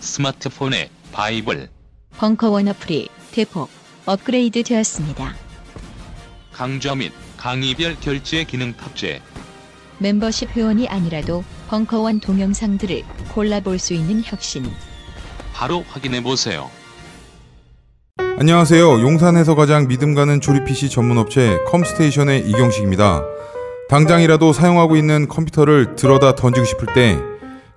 스마트폰의 바이블 벙커원 어플이 대폭 업그레이드 되었습니다. 강좌 및 강의별 결제 기능 탑재 멤버십 회원이 아니라도 벙커원 동영상들을 골라볼 수 있는 혁신. 바로 확인해 보세요. 안녕하세요. 용산에서 가장 믿음 가는 조립 PC 전문 업체 컴스테이션의 이경식입니다. 당장이라도 사용하고 있는 컴퓨터를 들어다 던지고 싶을 때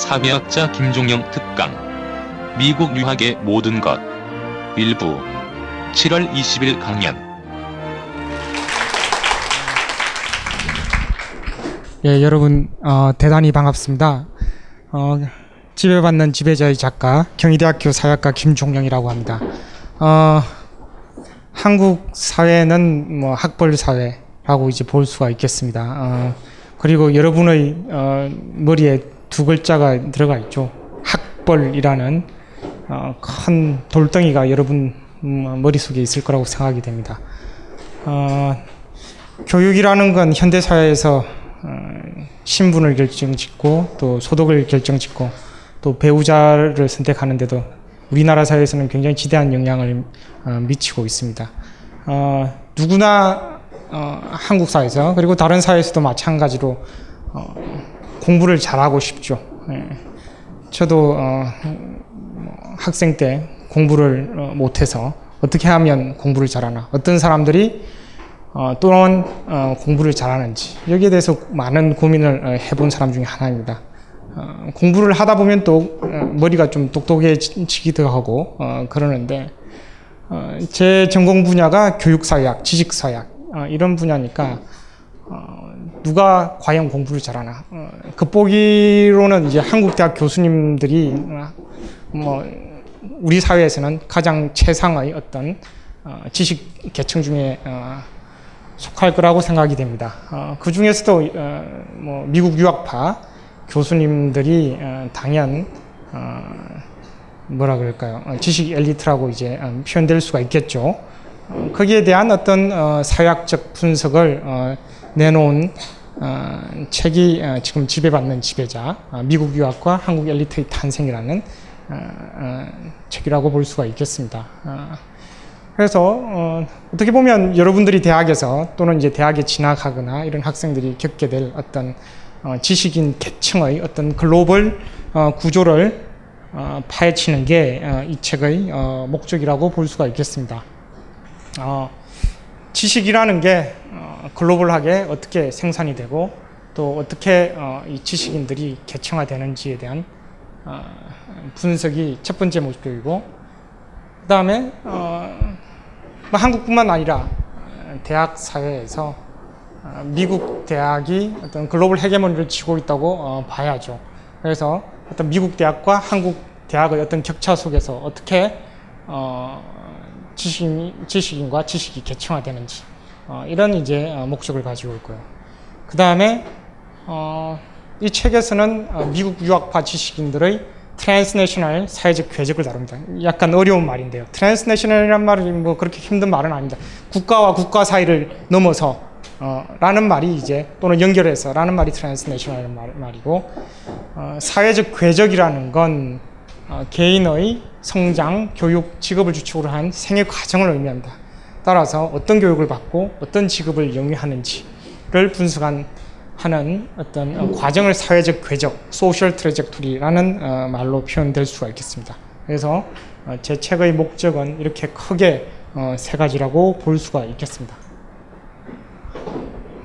사회학자 김종영 특강 미국 유학의 모든 것 일부 7월 20일 강연 예, 여러분 어, 대단히 반갑습니다. 어, 지배받는 지배자의 작가 경희대학교 사회학과 김종영이라고 합니다. 어, 한국 사회는 뭐 학벌 사회라고 이제 볼 수가 있겠습니다. 어, 그리고 여러분의 어, 머리에 두 글자가 들어가 있죠. 학벌이라는 어, 큰 돌덩이가 여러분 음, 머릿속에 있을 거라고 생각이 됩니다. 어, 교육이라는 건 현대 사회에서 어, 신분을 결정짓고 또 소득을 결정짓고 또 배우자를 선택하는데도 우리나라 사회에서는 굉장히 지대한 영향을 어, 미치고 있습니다. 어, 누구나 어, 한국 사회에서 그리고 다른 사회에서도 마찬가지로 어, 공부를 잘하고 싶죠. 예. 저도 어, 뭐 학생 때 공부를 어, 못해서 어떻게 하면 공부를 잘하나 어떤 사람들이 어, 또는 어, 공부를 잘하는지 여기에 대해서 많은 고민을 어, 해본 사람 중에 하나입니다. 어, 공부를 하다 보면 또 어, 머리가 좀 똑똑해지기도 하고 어, 그러는데 어, 제 전공 분야가 교육사회학, 지식사회학 어, 이런 분야니까 어, 누가 과연 공부를 잘하나 어, 겉보기로는 이제 한국 대학 교수님들이 어, 뭐 우리 사회에서는 가장 최상의 어떤 어, 지식 계층 중에 어, 속할 거라고 생각이 됩니다. 어, 그 중에서도 어, 뭐 미국 유학파 교수님들이 어, 당연 어, 뭐라 그럴까요? 어, 지식 엘리트라고 이제 어, 표현될 수가 있겠죠. 어, 거기에 대한 어떤 어, 사회학적 분석을 어, 내놓은 어, 책이 어, 지금 지배받는 지배자 어, 미국 유학과 한국 엘리트의 탄생이라는 책이라고 볼 수가 있겠습니다. 어, 그래서 어, 어떻게 보면 여러분들이 대학에서 또는 이제 대학에 진학하거나 이런 학생들이 겪게 될 어떤 어, 지식인 계층의 어떤 글로벌 어, 구조를 어, 파헤치는 게 이 책의 어, 목적이라고 볼 수가 있겠습니다. 어, 지식이라는 게 어, 글로벌하게 어떻게 생산이 되고 또 어떻게 어, 이 지식인들이 계층화되는지에 대한 어, 분석이 첫 번째 목적이고 그 다음에 어, 뭐 한국뿐만 아니라 어, 대학 사회에서 어, 미국 대학이 어떤 글로벌 헤게모니를 쥐고 있다고 어, 봐야죠. 그래서 어떤 미국 대학과 한국 대학의 어떤 격차 속에서 어떻게 어, 지식인, 지식인과 지식이 계층화되는지 어, 이런 이제 어, 목적을 가지고 있고요. 그 다음에 어, 이 책에서는 어, 미국 유학파 지식인들의 transnational 사회적 궤적을 다룹니다. 약간 어려운 말인데요. transnational이란 말이 뭐 그렇게 힘든 말은 아닙니다. 국가와 국가 사이를 넘어서 어, 라는 말이 이제 또는 연결해서 라는 말이 transnational 말, 말이고 어, 사회적 궤적이라는 건 어, 개인의 성장, 교육, 직업을 주축으로 한 생애 과정을 의미합니다. 따라서 어떤 교육을 받고 어떤 직업을 영위하는지 를 분석한 하는 어떤 어, 과정을 사회적 궤적, 소셜 트레젝토리라는 어, 말로 표현될 수가 있겠습니다. 그래서 어, 제 책의 목적은 이렇게 크게 어, 세 가지라고 볼 수가 있겠습니다.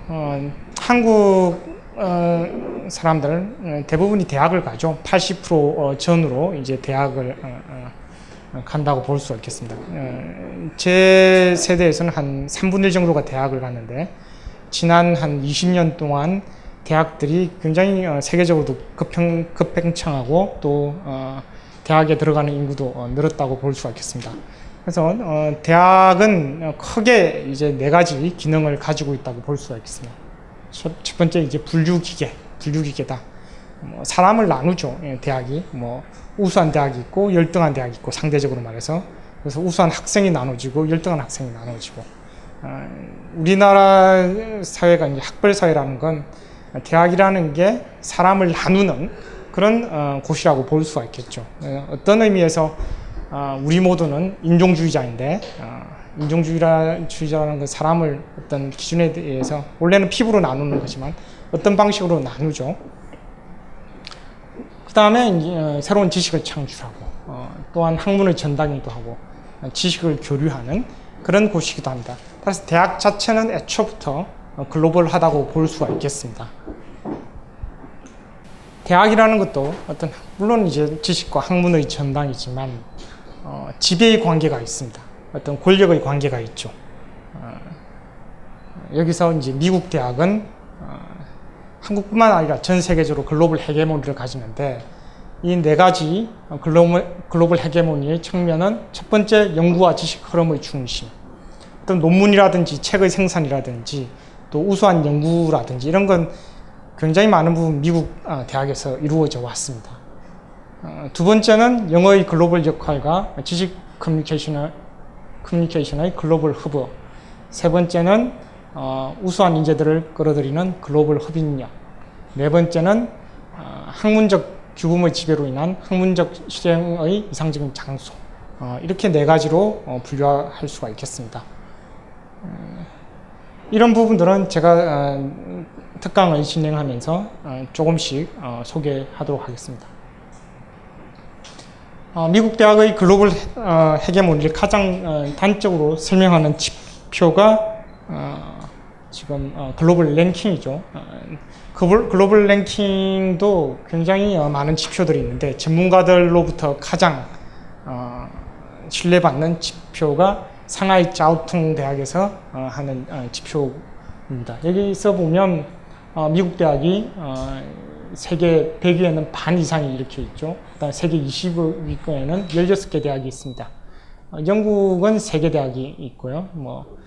어, 한국 어, 사람들 어, 대부분이 대학을 가죠. 80% 어, 전후로 이제 대학을 간다고 볼 수가 있겠습니다. 어, 제 세대에서는 한 3분의 1 정도가 대학을 갔는데 지난 한 20년 동안 대학들이 굉장히 어, 세계적으로도 급행, 급팽창하고 또 어, 대학에 들어가는 인구도 어, 늘었다고 볼 수가 있겠습니다. 그래서 어, 대학은 어, 크게 이제 네 가지 기능을 가지고 있다고 볼 수가 있겠습니다. 첫, 첫 번째 이제 분류 기계, 분류 기계다. 뭐 사람을 나누죠. 예, 대학이 뭐 우수한 대학이 있고 열등한 대학이 있고 상대적으로 말해서 그래서 우수한 학생이 나눠지고 열등한 학생이 나눠지고 어, 우리나라 사회가 이제 학벌 사회라는 건 대학이라는 게 사람을 나누는 그런 어, 곳이라고 볼 수가 있겠죠. 어, 어떤 의미에서 어, 우리 모두는 인종주의자인데 어, 인종주의자라는 건 사람을 어떤 기준에 대해서 원래는 피부로 나누는 거지만 어떤 방식으로 나누죠. 그 다음에 어, 새로운 지식을 창출하고 어, 또한 학문의 전당이기도 하고 어, 지식을 교류하는 그런 곳이기도 합니다. 따라서 대학 자체는 애초부터 어, 글로벌하다고 볼 수가 있겠습니다. 대학이라는 것도 어떤 물론 이제 지식과 학문의 전당이지만 어, 지배의 관계가 있습니다. 어떤 권력의 관계가 있죠. 어, 여기서 이제 미국 대학은 어, 한국뿐만 아니라 전 세계적으로 글로벌 헤게모니를 가지는데 이 네 가지 글로벌, 글로벌 헤게모니의 측면은 첫 번째 연구와 지식 흐름의 중심, 어떤 논문이라든지 책의 생산이라든지 또 우수한 연구라든지 이런 건 굉장히 많은 부분 미국 아, 대학에서 이루어져 왔습니다. 어, 두 번째는 영어의 글로벌 역할과 지식 커뮤니케이션의, 글로벌 허브. 세 번째는 어, 우수한 인재들을 끌어들이는 글로벌 흡인력. 네 번째는 어, 학문적 규범의 지배로 인한 학문적 실행의 이상적인 장소. 어, 이렇게 네 가지로 어, 분류할 수가 있겠습니다. 음, 이런 부분들은 제가 어, 특강을 진행하면서 어, 조금씩 어, 소개하도록 하겠습니다. 어, 미국 대학의 글로벌 어, 헤게모니를 가장 어, 단적으로 설명하는 지표가 어, 지금 어, 글로벌 랭킹이죠. 어, 글로벌, 랭킹도 굉장히 어, 많은 지표들이 있는데 전문가들로부터 가장 어, 신뢰받는 지표가 상하이 짜오퉁 대학에서 어, 하는 어, 지표입니다. 여기서 보면 어, 미국 대학이 어, 세계 100위에는 반 이상이 이렇게 있죠. 그다음 세계 20위권에는 16개 대학이 있습니다. 어, 영국은 3개 대학이 있고요. 뭐 어,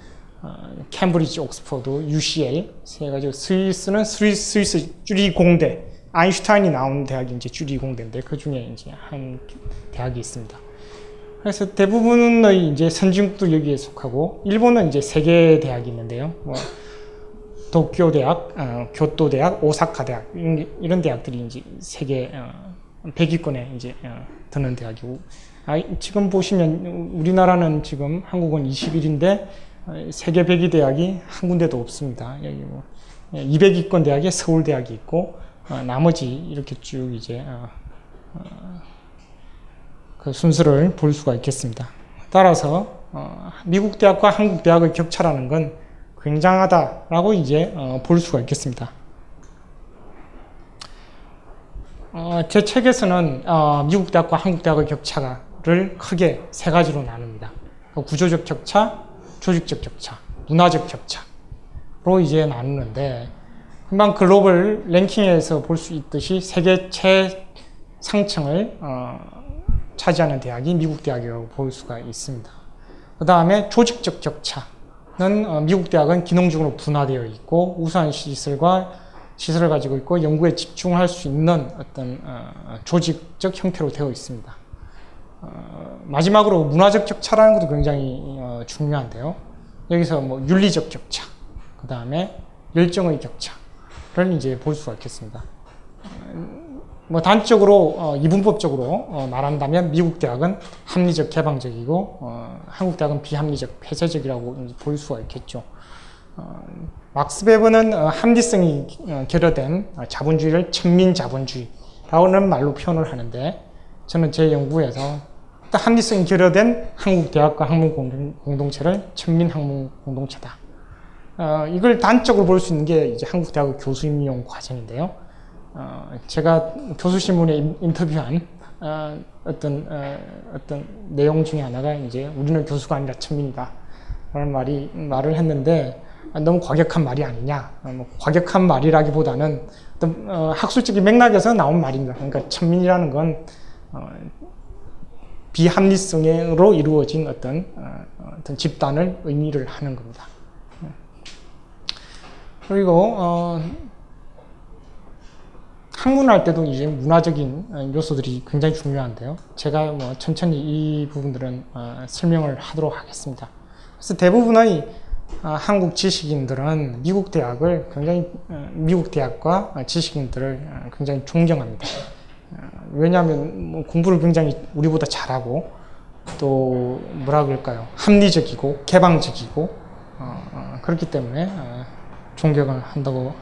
캠브리지, 옥스퍼드, UCL 세 가지. 스위스는 스위스, 스위스 쭈리 공대. 아인슈타인이 나온 대학이 이제 쭈리 공대인데 그 중에 이제 한 대학이 있습니다. 그래서 대부분의 이제 선진국도 여기에 속하고 일본은 이제 세 개 대학이 있는데요. 뭐 도쿄 대학, 어, 교토 대학, 오사카 대학 이런, 게- 이런 대학들이 이제 세계 어, 100위권에 이제 어, 드는 대학이고 아, 지금 보시면 우리나라는 지금 한국은 21인데 어, 세계 100위 대학이 한 군데도 없습니다. 여기 뭐 200위권 대학에 서울대학이 있고 어, 나머지 이렇게 쭉 이제 어, 어, 그 순서를 볼 수가 있겠습니다. 따라서 어, 미국 대학과 한국 대학의 격차라는 건 굉장하다라고 이제 어, 볼 수가 있겠습니다. 어, 제 책에서는 어, 미국 대학과 한국 대학의 격차를 크게 세 가지로 나눕니다. 그 구조적 격차, 조직적 격차, 문화적 격차로 이제 나누는데 금방 글로벌 랭킹에서 볼 수 있듯이 세계 최상층을 어, 차지하는 대학이 미국 대학이라고 볼 수가 있습니다. 그 다음에 조직적 격차는 어, 미국 대학은 기능적으로 분화되어 있고 우수한 시설과 시설을 가지고 있고 연구에 집중할 수 있는 어떤 어, 조직적 형태로 되어 있습니다. 어, 마지막으로 문화적 격차라는 것도 굉장히 어, 중요한데요. 여기서 뭐 윤리적 격차, 그 다음에 열정의 격차를 이제 볼 수가 있겠습니다. 뭐 단적으로 어, 이분법적으로 어, 말한다면 미국 대학은 합리적 개방적이고 어, 한국 대학은 비합리적 폐쇄적이라고 볼 수가 있겠죠. 어, 막스 베버는 어, 합리성이 어, 결여된 어, 자본주의를 천민 자본주의라고는 말로 표현을 하는데 저는 제 연구에서 일단 합리성이 결여된 한국 대학과 학문 공동- 공동체를 천민 학문 공동체다. 어, 이걸 단적으로 볼 수 있는 게 이제 한국 대학 교수 임용 과정인데요. 어, 제가 교수 신문에 인- 인터뷰한 어, 어떤 어, 어떤 내용 중에 하나가 이제 우리는 교수가 아니라 천민이다. 라는 말이 말을 했는데 아, 너무 과격한 말이 아니냐. 어, 뭐 과격한 말이라기보다는 어떤 어, 학술적인 맥락에서 나온 말입니다. 그러니까 천민이라는 건 어, 비합리성으로 이루어진 어떤 어, 어떤 집단을 의미를 하는 겁니다. 그리고 어, 학문할 때도 이제 문화적인 어, 요소들이 굉장히 중요한데요. 제가 뭐 천천히 이 부분들은 어, 설명을 하도록 하겠습니다. 그래서 대부분의 어, 한국 지식인들은 미국 대학을 굉장히 어, 미국 대학과 어, 지식인들을 어, 굉장히 존경합니다. 어, 왜냐하면 뭐 공부를 굉장히 우리보다 잘하고 또 뭐라 그럴까요? 합리적이고 개방적이고 어, 어, 그렇기 때문에 어, 존경을 한다고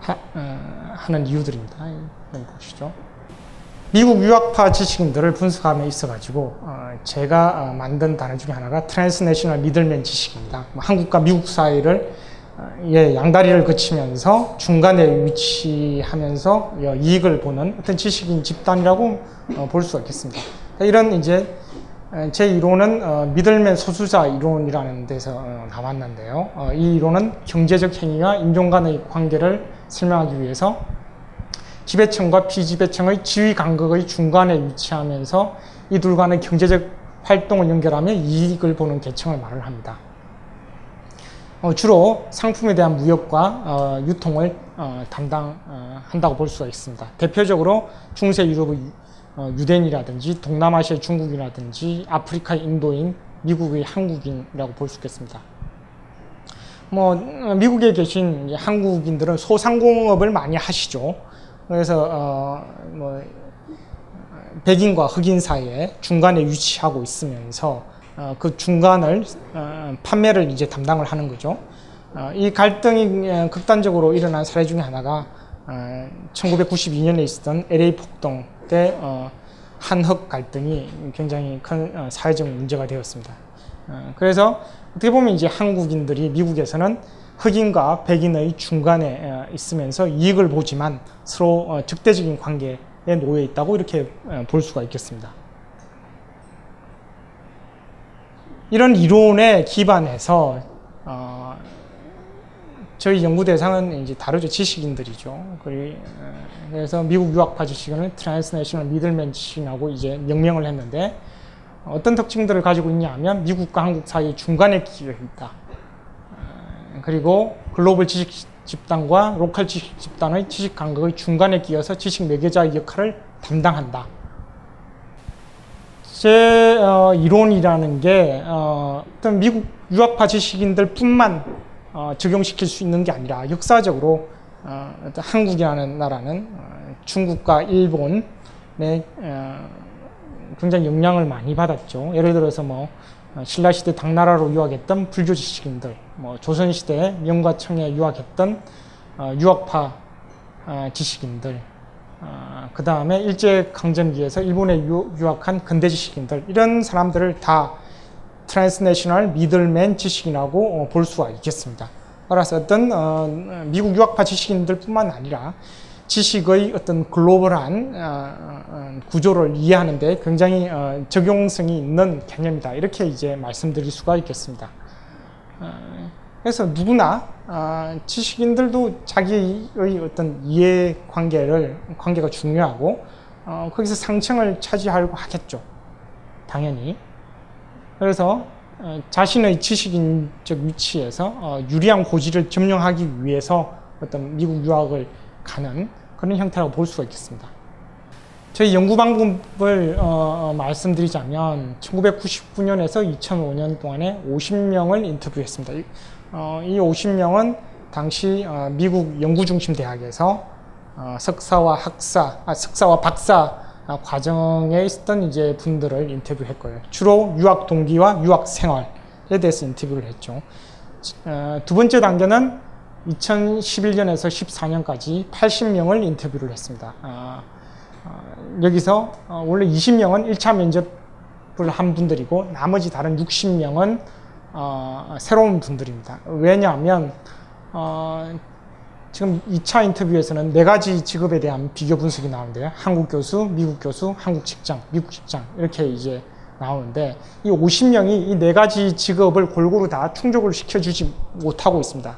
하, 어, 하는 이유들입니다. 여기 보시죠. 미국 유학파 지식인들을 분석함에 있어 가지고 어, 제가 어, 만든 단어 중에 하나가 transnational middleman 지식인입니다. 뭐 한국과 미국 사이를 어, 예, 양다리를 걸치면서 중간에 위치하면서 어, 이익을 보는 어떤 지식인 집단이라고 어, 볼 수가 있겠습니다. 이런 이제 어, 제 이론은 어, 미들맨 소수자 이론이라는 데서 어, 나왔는데요. 어, 이 이론은 경제적 행위와 인종 간의 관계를 설명하기 위해서 지배층과 비지배층의 지위 간극의 중간에 위치하면서 이 둘 간의 경제적 활동을 연결하며 이익을 보는 계층을 말을 합니다. 어, 주로 상품에 대한 무역과 어, 유통을 어, 담당한다고 볼 수가 있습니다. 대표적으로 중세 유럽의 어, 유대인이라든지 동남아시아의 중국이라든지 아프리카의 인도인, 미국의 한국인이라고 볼 수 있겠습니다. 뭐 어, 미국에 계신 한국인들은 소상공업을 많이 하시죠. 그래서 어, 뭐 백인과 흑인 사이에 중간에 위치하고 있으면서 어, 그 중간을 어, 판매를 이제 담당을 하는 거죠. 어, 이 갈등이 어, 극단적으로 일어난 사례 중에 하나가 어, 1992년에 있었던 LA 폭동 때 어, 한흑 갈등이 굉장히 큰 어, 사회적 문제가 되었습니다. 어, 그래서 어떻게 보면 이제 한국인들이 미국에서는 흑인과 백인의 중간에 어, 있으면서 이익을 보지만 서로 어, 적대적인 관계에 놓여 있다고 이렇게 어, 볼 수가 있겠습니다. 이런 이론에 기반해서 어, 저희 연구 대상은 이제 다르죠 지식인들이죠. 어, 그래서 미국 유학파 지식인을 transnational middleman 지식인하고 이제 명명을 했는데 어떤 특징들을 가지고 있냐면 미국과 한국 사이 중간에 끼여 있다. 어, 그리고 글로벌 지식 집단과 로컬 지식 집단의 지식 간극의 중간에 끼어서 지식 매개자의 역할을 담당한다. 제 어, 이론이라는 게 어, 어떤 미국 유학파 지식인들 뿐만 어, 적용시킬 수 있는 게 아니라 역사적으로 어, 한국이라는 나라는 어, 중국과 일본의 어, 굉장히 영향을 많이 받았죠. 예를 들어서 뭐 어, 신라 시대 당나라로 유학했던 불교 지식인들, 뭐 조선 시대 명과청에 유학했던 어, 유학파 어, 지식인들, 어, 그 다음에 일제 강점기에서 일본에 유, 유학한 근대 지식인들 이런 사람들을 다 transnational middleman 지식인이라고 어, 볼 수가 있겠습니다. 따라서 어떤 어, 미국 유학파 지식인들뿐만 아니라 지식의 어떤 글로벌한 어, 어, 구조를 이해하는데 굉장히 어, 적용성이 있는 개념이다. 이렇게 이제 말씀드릴 수가 있겠습니다. 어, 그래서 누구나 어, 지식인들도 자기의 어떤 이해 관계를 관계가 중요하고 어, 거기서 상층을 차지하려고 하겠죠. 당연히. 그래서 어, 자신의 지식인적 위치에서 어, 유리한 고지를 점령하기 위해서 어떤 미국 유학을 가는 그런 형태라고 볼 수가 있겠습니다. 저희 연구 방법을 어, 어, 말씀드리자면 1999년에서 2005년 동안에 50명을 인터뷰했습니다. 이, 어, 이 50명은 당시 어, 미국 연구중심 대학에서 어, 석사와 학사, 아, 석사와 박사 아, 과정에 있었던 이제 분들을 인터뷰했고요. 주로 유학 동기와 유학 생활에 대해서 인터뷰를 했죠. 어, 두 번째 단계는 2011년에서 14년까지 80명을 인터뷰를 했습니다. 아, 어, 여기서 어, 원래 20명은 1차 면접을 한 분들이고 나머지 다른 60명은 어, 새로운 분들입니다. 왜냐하면 어, 지금 2차 인터뷰에서는 네 가지 직업에 대한 비교 분석이 나오는데요. 한국 교수, 미국 교수, 한국 직장, 미국 직장 이렇게 이제 나오는데 이 50명이 이 네 가지 직업을 골고루 다 충족을 시켜주지 못하고 있습니다.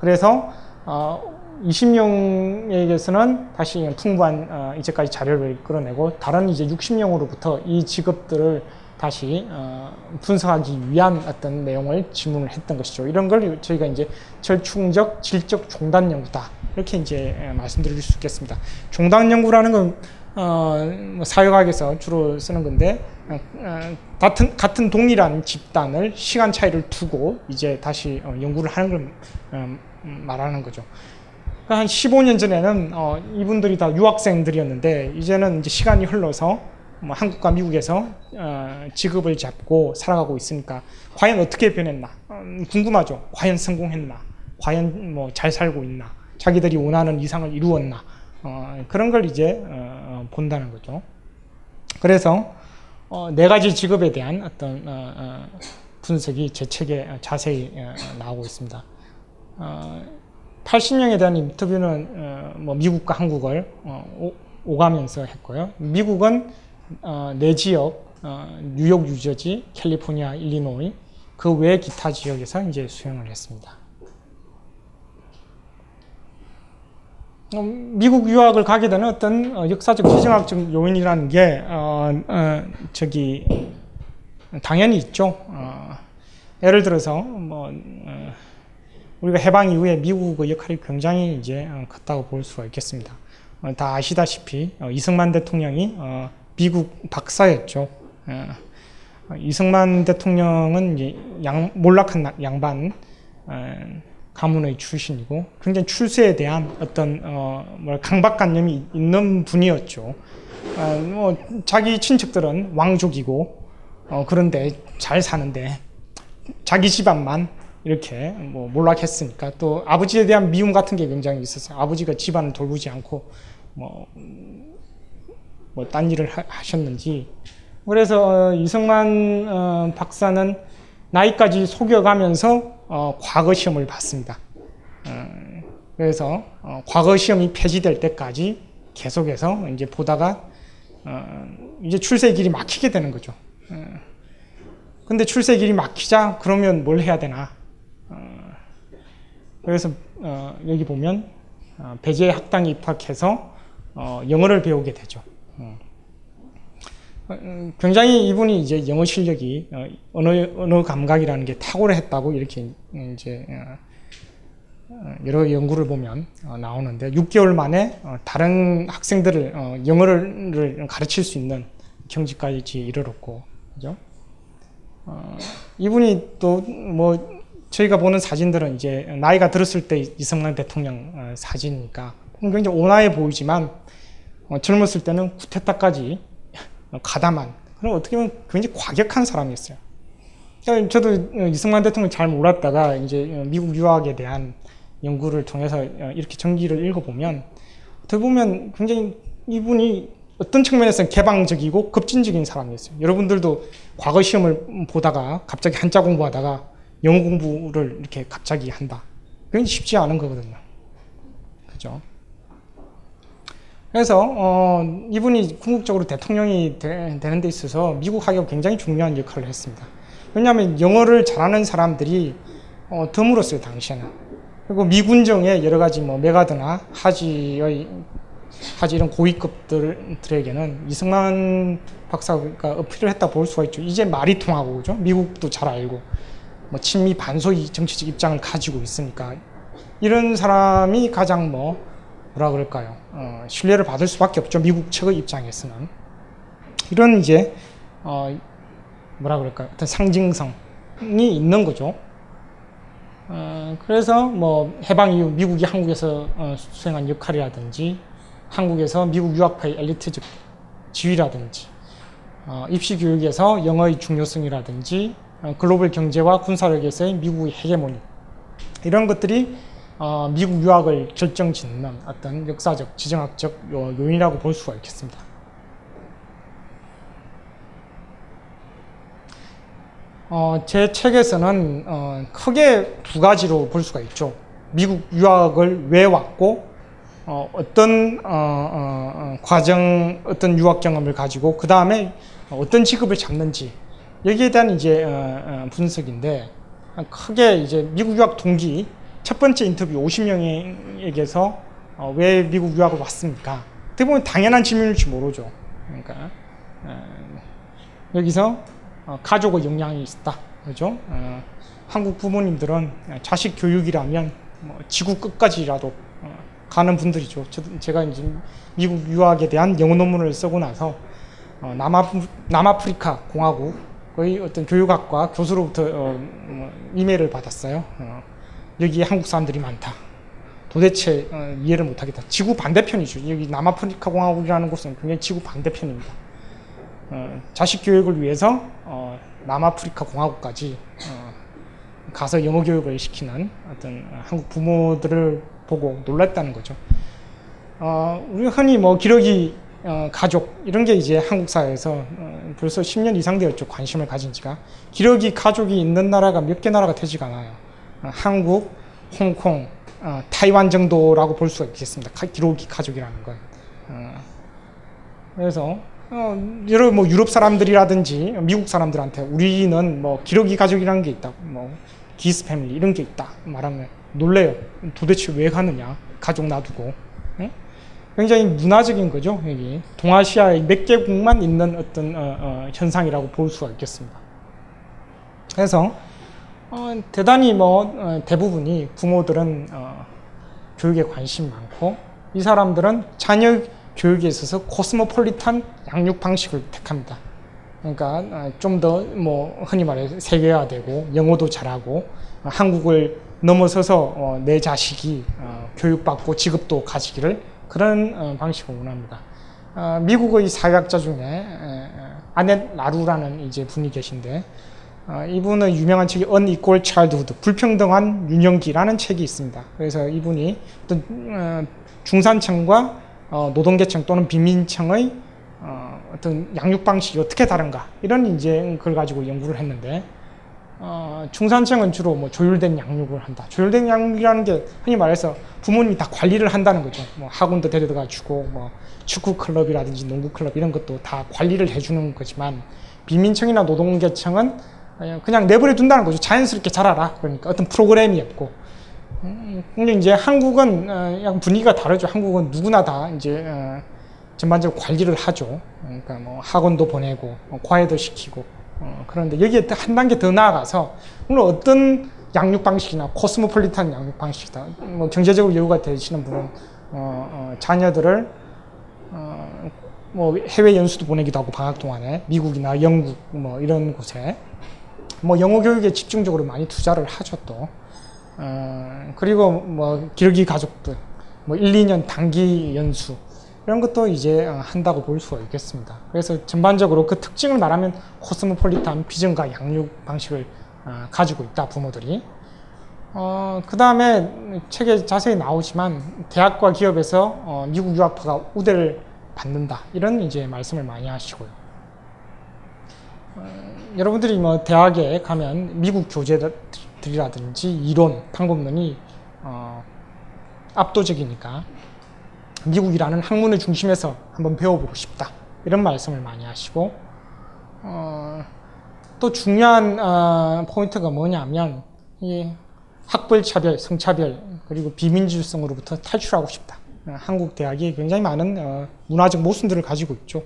그래서 어, 20명에게서는 다시 풍부한 어, 이제까지 자료를 끌어내고 다른 이제 60명으로부터 이 직업들을 다시 어, 분석하기 위한 어떤 내용을 질문을 했던 것이죠. 이런 걸 저희가 이제 절충적 질적 종단 연구다 이렇게 이제 예, 말씀드릴 수 있겠습니다. 종단 연구라는 건 어, 뭐 사회학에서 주로 쓰는 건데 어, 어, 같은 같은 동일한 집단을 시간 차이를 두고 이제 다시 어, 연구를 하는 걸 어, 말하는 거죠. 한 15년 전에는 어, 이분들이 다 유학생들이었는데 이제는 이제 시간이 흘러서 뭐 한국과 미국에서 어, 직업을 잡고 살아가고 있으니까 과연 어떻게 변했나 음, 궁금하죠. 과연 성공했나? 과연 뭐 잘 살고 있나? 자기들이 원하는 이상을 이루었나? 어, 그런 걸 이제 어, 본다는 거죠. 그래서 어, 네 가지 직업에 대한 어떤 어, 어, 분석이 제 책에 자세히 어, 나오고 있습니다. 어, 80명에 대한 인터뷰는 어, 뭐 미국과 한국을 어, 오, 오가면서 했고요. 미국은 어, 네 지역, 어, 뉴욕, 뉴저지, 캘리포니아, 일리노이 그 외 기타 지역에서 이제 수행을 했습니다. 어, 미국 유학을 가게 되는 어떤 어, 역사적 지정학적 요인이라는 게 어, 어, 저기 당연히 있죠. 어, 예를 들어서 뭐 어, 우리가 해방 이후에 미국의 역할이 굉장히 이제 어, 컸다고 볼 수가 있겠습니다. 어, 다 아시다시피 어, 이승만 대통령이 어, 미국 박사였죠. 어, 어, 이승만 대통령은 양, 몰락한 나- 양반 어, 가문의 출신이고 굉장히 출세에 대한 어떤 어, 뭐 강박관념이 있는 분이었죠. 어, 뭐 자기 친척들은 왕족이고 어, 그런데 잘 사는데 자기 집안만 이렇게 뭐 몰락했으니까 또 아버지에 대한 미움 같은 게 굉장히 있었어요. 아버지가 집안을 돌보지 않고 뭐 뭐 딴 일을 하, 하셨는지 그래서 어, 이승만 어, 박사는 나이까지 속여가면서 어, 과거 시험을 봤습니다. 어, 그래서 어, 과거 시험이 폐지될 때까지 계속해서 이제 보다가 어, 이제 출세 길이 막히게 되는 거죠. 어, 근데 출세 길이 막히자 그러면 뭘 해야 되나? 어, 그래서 어, 여기 보면 어, 배제 학당에 입학해서 어, 영어를 배우게 되죠. 어. 어, 음, 굉장히 이분이 이제 영어 실력이 어, 언어 언어 감각이라는 게 탁월했다고 이렇게 이제 어, 어, 여러 연구를 보면 어, 나오는데 6개월 만에 어, 다른 학생들을 어, 영어를 가르칠 수 있는 경지까지 이르렀고 그죠? 어, 이분이 또 뭐 저희가 보는 사진들은 이제 나이가 들었을 때 이승만 대통령 어, 사진이니까 굉장히 온화해 보이지만 어, 젊었을 때는 쿠데타까지 어, 가담한 그럼 어떻게 보면 굉장히 과격한 사람이었어요. 그러니까 저도 어, 이승만 대통령 잘 몰랐다가 이제 어, 미국 유학에 대한 연구를 통해서 어, 이렇게 전기를 읽어보면 어떻게 보면 굉장히 이분이 어떤 측면에서는 개방적이고 급진적인 사람이었어요. 여러분들도 과거 시험을 보다가 갑자기 한자 공부하다가 영어 공부를 이렇게 갑자기 한다. 그건 쉽지 않은 거거든요. 그죠? 그래서 어, 이분이 궁극적으로 대통령이 되, 는데 있어서 미국 학교가 굉장히 중요한 역할을 했습니다. 왜냐하면 영어를 잘하는 사람들이 어, 드물었어요 당시에는. 그리고 미군정의 여러 가지 뭐 메가드나 하지의 하지 이런 고위급들에게는 이승만 박사가 어필을 했다 볼 수가 있죠. 이제 말이 통하고 그죠? 미국도 잘 알고 뭐 친미 반소의 정치적 입장을 가지고 있으니까 이런 사람이 가장 뭐 뭐라 그럴까요? 어, 신뢰를 받을 수밖에 없죠. 미국 측의 입장에서는 이런 이제 어, 뭐라 그럴까요? 어떤 상징성이 있는 거죠. 어, 그래서 뭐 해방 이후 미국이 한국에서 어, 수행한 역할이라든지 한국에서 미국 유학파의 엘리트적 지위라든지 어, 입시 교육에서 영어의 중요성이라든지 어, 글로벌 경제와 군사력에서의 미국의 헤게모니 이런 것들이 어, 미국 유학을 결정짓는 어떤 역사적, 지정학적 요- 요인이라고 볼 수가 있겠습니다. 어, 제 책에서는 어, 크게 두 가지로 볼 수가 있죠. 미국 유학을 왜 왔고 어, 어떤 어, 어, 어, 과정, 어떤 유학 경험을 가지고 그 다음에 어떤 직업을 잡는지 여기에 대한 이제 분석인데 크게 이제 미국 유학 동기 첫 번째 인터뷰 50명에게서 어, 왜 미국 유학을 왔습니까? 어떻게 보면 당연한 질문일지 모르죠. 그러니까 어, 여기서 어, 가족의 영향이 있다. 그죠? 어, 한국 부모님들은 자식 교육이라면 뭐 지구 끝까지라도 어, 가는 분들이죠. 저, 제가 이제 미국 유학에 대한 영어 논문을 쓰고 나서 어, 남아프, 남아프리카 공화국의 어떤 교육학과 교수로부터 어, 뭐 이메일을 받았어요. 어, 여기에 한국 사람들이 많다. 도대체 어, 이해를 못하겠다. 지구 반대편이죠. 여기 남아프리카 공화국이라는 곳은 굉장히 지구 반대편입니다. 어, 자식 교육을 위해서 어, 남아프리카 공화국까지 어, 가서 영어 교육을 시키는 어떤 어, 한국 부모들을 보고 놀랐다는 거죠. 어, 우리 흔히 뭐 기러기 어, 가족 이런 게 이제 한국 사회에서 어, 벌써 10년 이상 되었죠 관심을 가진 지가 기러기 가족이 있는 나라가 몇 개 나라가 되지가 않아요. 어, 한국, 홍콩, 어, 타이완 정도라고 볼 수가 있겠습니다. 가- 기러기 가족이라는 건. 어, 그래서 어, 여러 뭐 유럽 사람들이라든지 미국 사람들한테 우리는 뭐 기러기 가족이라는 게 있다. 뭐 기스 패밀리 이런 게 있다. 말하면 놀래요. 도대체 왜 가느냐? 가족 놔두고. 응? 굉장히 문화적인 거죠. 여기 동아시아의 몇 개국만 있는 어떤 어, 어, 현상이라고 볼 수가 있겠습니다. 그래서 어, 대단히 뭐 어, 대부분이 부모들은 어, 교육에 관심 많고 이 사람들은 자녀 교육에 있어서 코스모폴리탄 양육 방식을 택합니다. 그러니까 좀 더 뭐 흔히 말해 세계화되고 영어도 잘하고 어, 한국을 넘어서서 어, 내 자식이 어, 교육받고 직업도 가지기를 그런 어, 방식을 원합니다. 어, 미국의 사회학자 중에 아넷 라루라는 이제 분이 계신데 어, 이분의 유명한 책이 Unequal Childhood, 불평등한 유년기라는 책이 있습니다. 그래서 이분이 어떤 어, 중산층과 어, 노동계층 또는 빈민층의 어, 어떤 양육 방식이 어떻게 다른가 이런 이제 그걸 가지고 연구를 했는데 어, 중산층은 주로 뭐 조율된 양육을 한다. 조율된 양육이라는 게 흔히 말해서 부모님이 다 관리를 한다는 거죠. 뭐 학원도 데려다 주고 뭐 축구 클럽이라든지 농구 클럽 이런 것도 다 관리를 해주는 거지만 빈민층이나 노동계층은 그냥 내버려 둔다는 거죠. 자연스럽게 자라라. 그러니까 어떤 프로그램이 없고. 음, 근데 이제 한국은 어, 약간 분위기가 다르죠. 한국은 누구나 다 이제 어, 전반적으로 관리를 하죠. 그러니까 뭐 학원도 보내고 뭐 과외도 시키고 어, 그런데 여기에 또한 단계 더 나아가서 물론 어떤 양육 방식이나 코스모폴리탄 양육 방식이다. 뭐 경제적으로 여유가 되시는 분은 자녀들을 어, 뭐 해외 연수도 보내기도 하고 방학 동안에 미국이나 영국 뭐 이런 곳에 뭐 영어 교육에 집중적으로 많이 투자를 하죠 또. 어, 그리고 뭐 기러기 가족들 뭐 1, 2년 단기 연수 이런 것도 이제 어, 한다고 볼 수가 있겠습니다. 그래서 전반적으로 그 특징을 말하면 코스모폴리탄 비전과 양육 방식을 어, 가지고 있다 부모들이. 어, 그 다음에 책에 자세히 나오지만 대학과 기업에서 어, 미국 유학파가 우대를 받는다 이런 이제 말씀을 많이 하시고요. 어, 여러분들이 뭐 대학에 가면 미국 교재들이라든지 이론, 방법론이 어, 압도적이니까 미국이라는 학문의 중심에서 한번 배워보고 싶다 이런 말씀을 많이 하시고 어, 또 중요한 어, 포인트가 뭐냐면 이 학벌 차별, 성차별 그리고 비민주성으로부터 탈출하고 싶다. 어, 한국 대학이 굉장히 많은 어, 문화적 모순들을 가지고 있죠.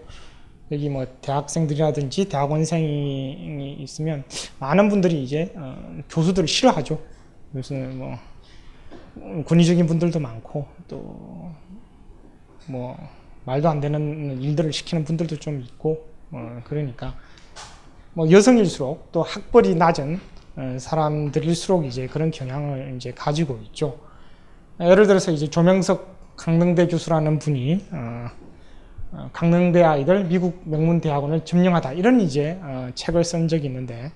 여기 뭐 대학생들이라든지 대학원생이 있으면 많은 분들이 이제 어, 교수들을 싫어하죠. 무슨 뭐 음, 권위적인 분들도 많고 또 뭐 말도 안 되는 일들을 시키는 분들도 좀 있고 어, 그러니까 뭐 여성일수록 또 학벌이 낮은 어, 사람들일수록 이제 그런 경향을 이제 가지고 있죠. 예를 들어서 이제 조명석 강릉대 교수라는 분이 어, 어, 강릉대 아이들 미국 명문 대학원을 점령하다 이런 이제 어, 책을 쓴 적이 있는데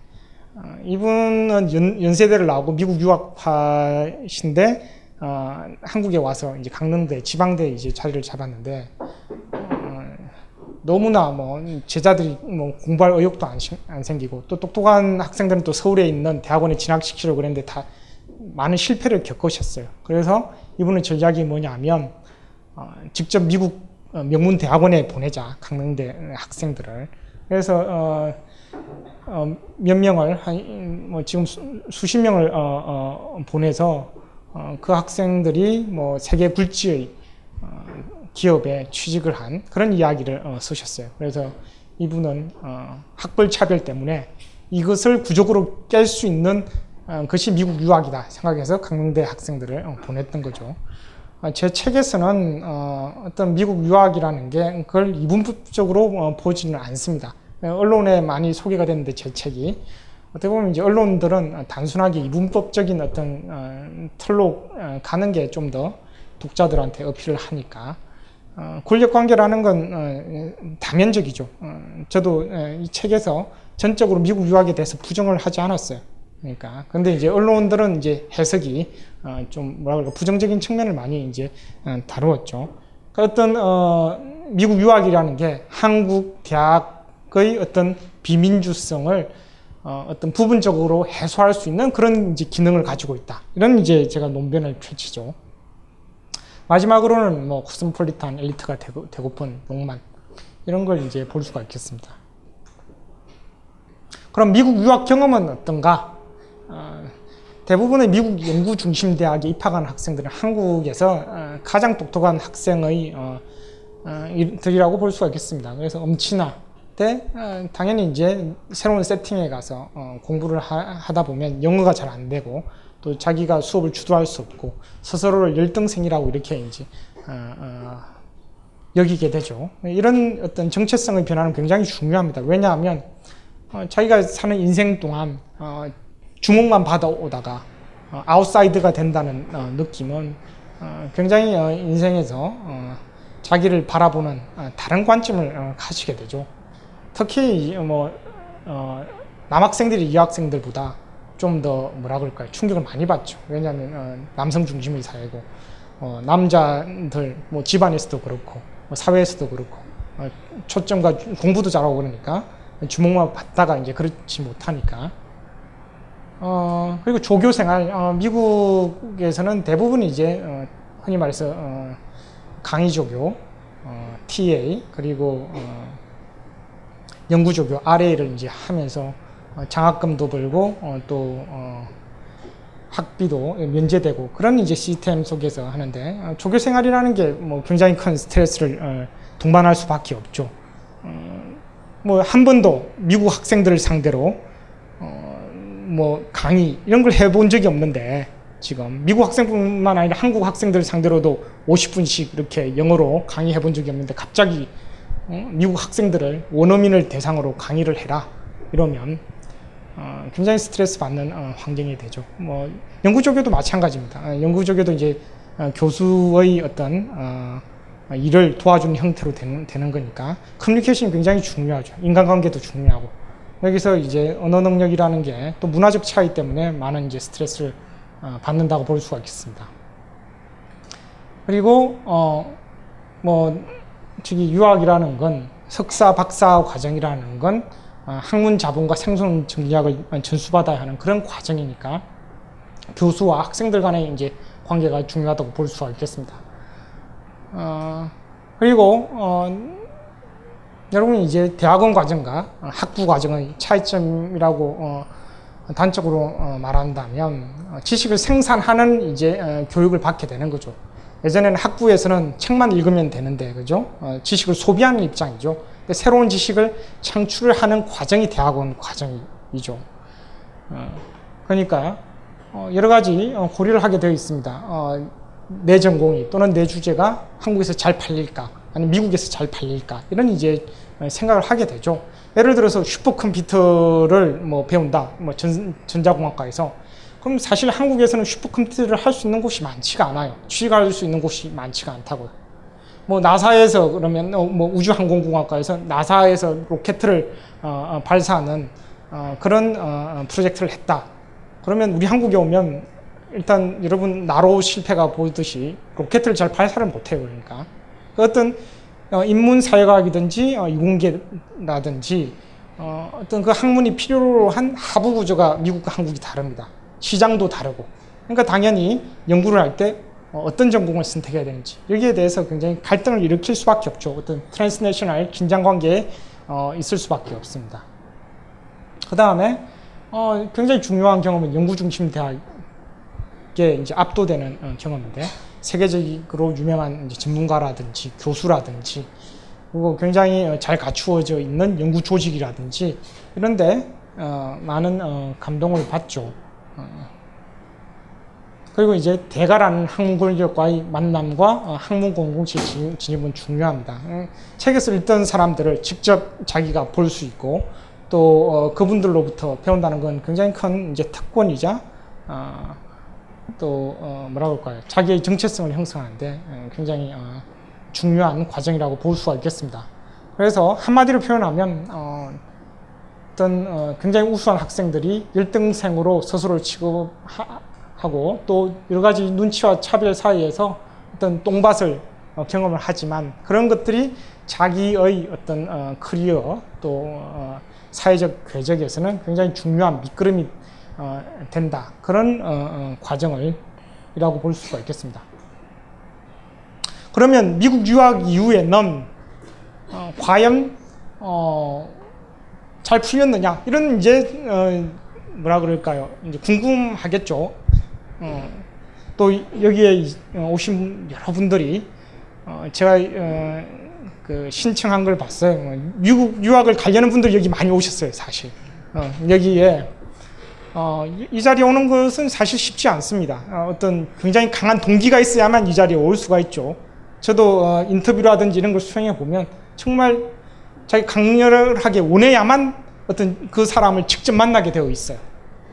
어, 이분은 연, 연세대를 나오고 미국 유학파신데 어, 한국에 와서 이제 강릉대 지방대 이제 자리를 잡았는데 어, 너무나 뭐 제자들이 뭐 공부할 의욕도 안, 시- 안 생기고 또 똑똑한 학생들은 또 서울에 있는 대학원에 진학시키려고 그랬는데 다 많은 실패를 겪으셨어요. 그래서 이분의 전략이 뭐냐면 어, 직접 미국 어, 명문 대학원에 보내자 강릉대 학생들을 그래서 어, 어, 몇 명을 한 뭐 지금 수, 수십 명을 어, 어, 보내서 어, 그 학생들이 뭐 세계 굴지의 어, 기업에 취직을 한 그런 이야기를 어, 쓰셨어요. 그래서 이분은 어, 학벌 차별 때문에 이것을 구조적으로 깰 수 있는 어, 것이 미국 유학이다 생각해서 강릉대 학생들을 어, 보냈던 거죠. 어, 제 책에서는 어, 어떤 미국 유학이라는 게 그걸 이분법적으로 어, 보지는 않습니다. 어, 언론에 많이 소개가 됐는데 제 책이 어떻게 보면 이제 언론들은 어, 단순하게 이분법적인 어떤 어, 틀로 어, 가는 게 좀 더 독자들한테 어필을 하니까 어, 권력 관계라는 건 어, 다면적이죠. 어, 저도 어, 이 책에서 전적으로 미국 유학에 대해서 부정을 하지 않았어요. 그러니까 근데 이제 언론들은 이제 해석이 어, 좀 뭐라 그럴까 부정적인 측면을 많이 이제 어, 다루었죠. 그 어떤 어, 미국 유학이라는 게 한국 대학의 어떤 비민주성을 어, 어떤 부분적으로 해소할 수 있는 그런 이제 기능을 가지고 있다. 이런 이제 제가 논변을 펼치죠. 마지막으로는 뭐 코스모폴리탄 엘리트가 되고, 되고픈 욕망 이런 걸 이제 볼 수가 있겠습니다. 그럼 미국 유학 경험은 어떤가? 어, 대부분의 미국 연구 중심 대학에 입학한 학생들은 한국에서 어, 가장 똑똑한 학생의 어, 어, 들이라고 볼 수가 있겠습니다. 그래서 엄친아 때 어, 당연히 이제 새로운 세팅에 가서 어, 공부를 하, 다 보면 영어가 잘 안 되고 또 자기가 수업을 주도할 수 없고 스스로를 열등생이라고 이렇게 이제 여기게 되죠. 이런 어떤 정체성의 변화는 굉장히 중요합니다. 왜냐하면 어, 자기가 사는 인생 동안 어, 주목만 받아오다가 어, 아웃사이더가 된다는 어, 느낌은 어, 굉장히 어, 인생에서 어, 자기를 바라보는 어, 다른 관점을 어, 가지게 되죠. 특히 이, 뭐 어, 남학생들이 여학생들보다 좀 더 뭐라 그럴까요 충격을 많이 받죠. 왜냐하면 어, 남성 중심의 사회고 어, 남자들 뭐 집안에서도 그렇고 뭐 사회에서도 그렇고 어, 초점과 주- 공부도 잘하고 그러니까 주목만 받다가 이제 그렇지 못하니까 어, 그리고 조교 생활 어, 미국에서는 대부분 이제 어, 흔히 말해서 어, 강의 조교 어, TA 그리고 어, 연구 조교 RA를 이제 하면서 어, 장학금도 벌고 어, 또 어, 학비도 면제되고 그런 이제 시스템 속에서 하는데 어, 조교 생활이라는 게 뭐 굉장히 큰 스트레스를 어, 동반할 수밖에 없죠. 뭐 한 번도 미국 학생들을 상대로 어, 뭐 강의 이런 걸 해본 적이 없는데 지금 미국 학생뿐만 아니라 한국 학생들 상대로도 50분씩 이렇게 영어로 강의해 본 적이 없는데 갑자기 어, 미국 학생들을 원어민을 대상으로 강의를 해라 이러면 어, 굉장히 스트레스 받는 어, 환경이 되죠. 뭐 연구 조교도 마찬가지입니다. 어, 연구 조교도 이제 어, 교수의 어떤 어, 일을 도와주는 형태로 되는, 되는 거니까 커뮤니케이션이 굉장히 중요하죠. 인간관계도 중요하고 여기서 이제 언어 능력이라는 게 또 문화적 차이 때문에 많은 이제 스트레스를 어, 받는다고 볼 수가 있겠습니다. 그리고 어뭐 저기 유학이라는 건 석사 박사 과정이라는 건 어, 학문 자본과 생존 전략을 전수받아야 하는 그런 과정이니까 교수와 학생들 간의 이제 관계가 중요하다고 볼 수가 있겠습니다. 어, 그리고 어, 여러분 이제 대학원 과정과 어, 학부 과정의 차이점이라고 어, 단적으로 어, 말한다면 어, 지식을 생산하는 이제 어, 교육을 받게 되는 거죠. 예전에는 학부에서는 책만 읽으면 되는데 그죠? 어, 지식을 소비하는 입장이죠. 새로운 지식을 창출을 하는 과정이 대학원 과정이죠. 어, 그러니까 어, 여러 가지 어, 고려를 하게 되어 있습니다. 어, 내 전공이 또는 내 주제가 한국에서 잘 팔릴까, 아니면 미국에서 잘 팔릴까 이런 이제 어, 생각을 하게 되죠. 예를 들어서 슈퍼컴퓨터를 뭐 배운다, 뭐 전, 전자공학과에서 그럼 사실 한국에서는 슈퍼컴퓨터를 할 수 있는 곳이 많지가 않아요. 취직할 수 있는 곳이 많지가 않다고요. 뭐 나사에서 그러면 어, 뭐 우주항공공학과에서 나사에서 로켓을 어, 어, 발사하는 어, 그런 어, 어, 프로젝트를 했다. 그러면 우리 한국에 오면 일단 여러분 나로 실패가 보듯이 로켓을 잘 발사를 못해요. 그러니까 그 어떤 어, 인문 사회과학이든지 어, 이공계라든지 어, 어떤 그 학문이 필요로 한 하부 구조가 미국과 한국이 다릅니다. 시장도 다르고. 그러니까 당연히 연구를 할때 어, 어떤 전공을 선택해야 되는지 여기에 대해서 굉장히 갈등을 일으킬 수밖에 없죠. 어떤 transnational 긴장 관계에 어, 있을 수밖에 없습니다. 그 다음에 어, 굉장히 중요한 경험은 연구 중심 대학에 이제 압도되는 어, 경험인데 세계적으로 유명한 전문가라든지 교수라든지 그리고 굉장히 어, 잘 갖추어져 있는 연구 조직이라든지 이런데 어, 많은 어, 감동을 받죠. 어. 그리고 이제 대가라는 학문 권력과의 만남과 어, 학문 공동체 진- 진입은 중요합니다. 음, 책에서 읽던 사람들을 직접 자기가 볼 수 있고 또 어, 그분들로부터 배운다는 건 굉장히 큰 이제 특권이자 어, 또 어, 뭐라고 할까요? 자기의 정체성을 형성하는데 어, 굉장히 어, 중요한 과정이라고 볼 수가 있겠습니다. 그래서 한마디로 표현하면 어, 어떤 어, 굉장히 우수한 학생들이 1등생으로 스스로를 취급하고 또 여러 가지 눈치와 차별 사이에서 어떤 똥밭을 어, 경험을 하지만 그런 것들이 자기의 어떤 어, 커리어 또 어, 사회적 궤적에서는 굉장히 중요한 어, 된다 그런 어, 어, 과정을 이라고 볼 수가 있겠습니다. 그러면 미국 유학 이후에는 어, 과연 어, 잘 풀렸느냐 이런 이제 어, 뭐라 그럴까요? 이제 궁금하겠죠. 어, 또 여기에 이- 어, 오신 여러분들이 어, 제가 어, 그 신청한 걸 봤어요. 어, 미국 유학을 가려는 분들이 여기 많이 오셨어요, 사실. 어, 여기에 어, 이- 이 자리에 오는 것은 사실 쉽지 않습니다. 어, 떤 굉장히 강한 동기가 있어야만 이 자리에 올 수가 있죠. 저도 어, 인터뷰라든지 이런 걸 수행해 보면 정말 자기 강렬하게 원해야만 어떤 그 사람을 직접 만나게 되어 있어요.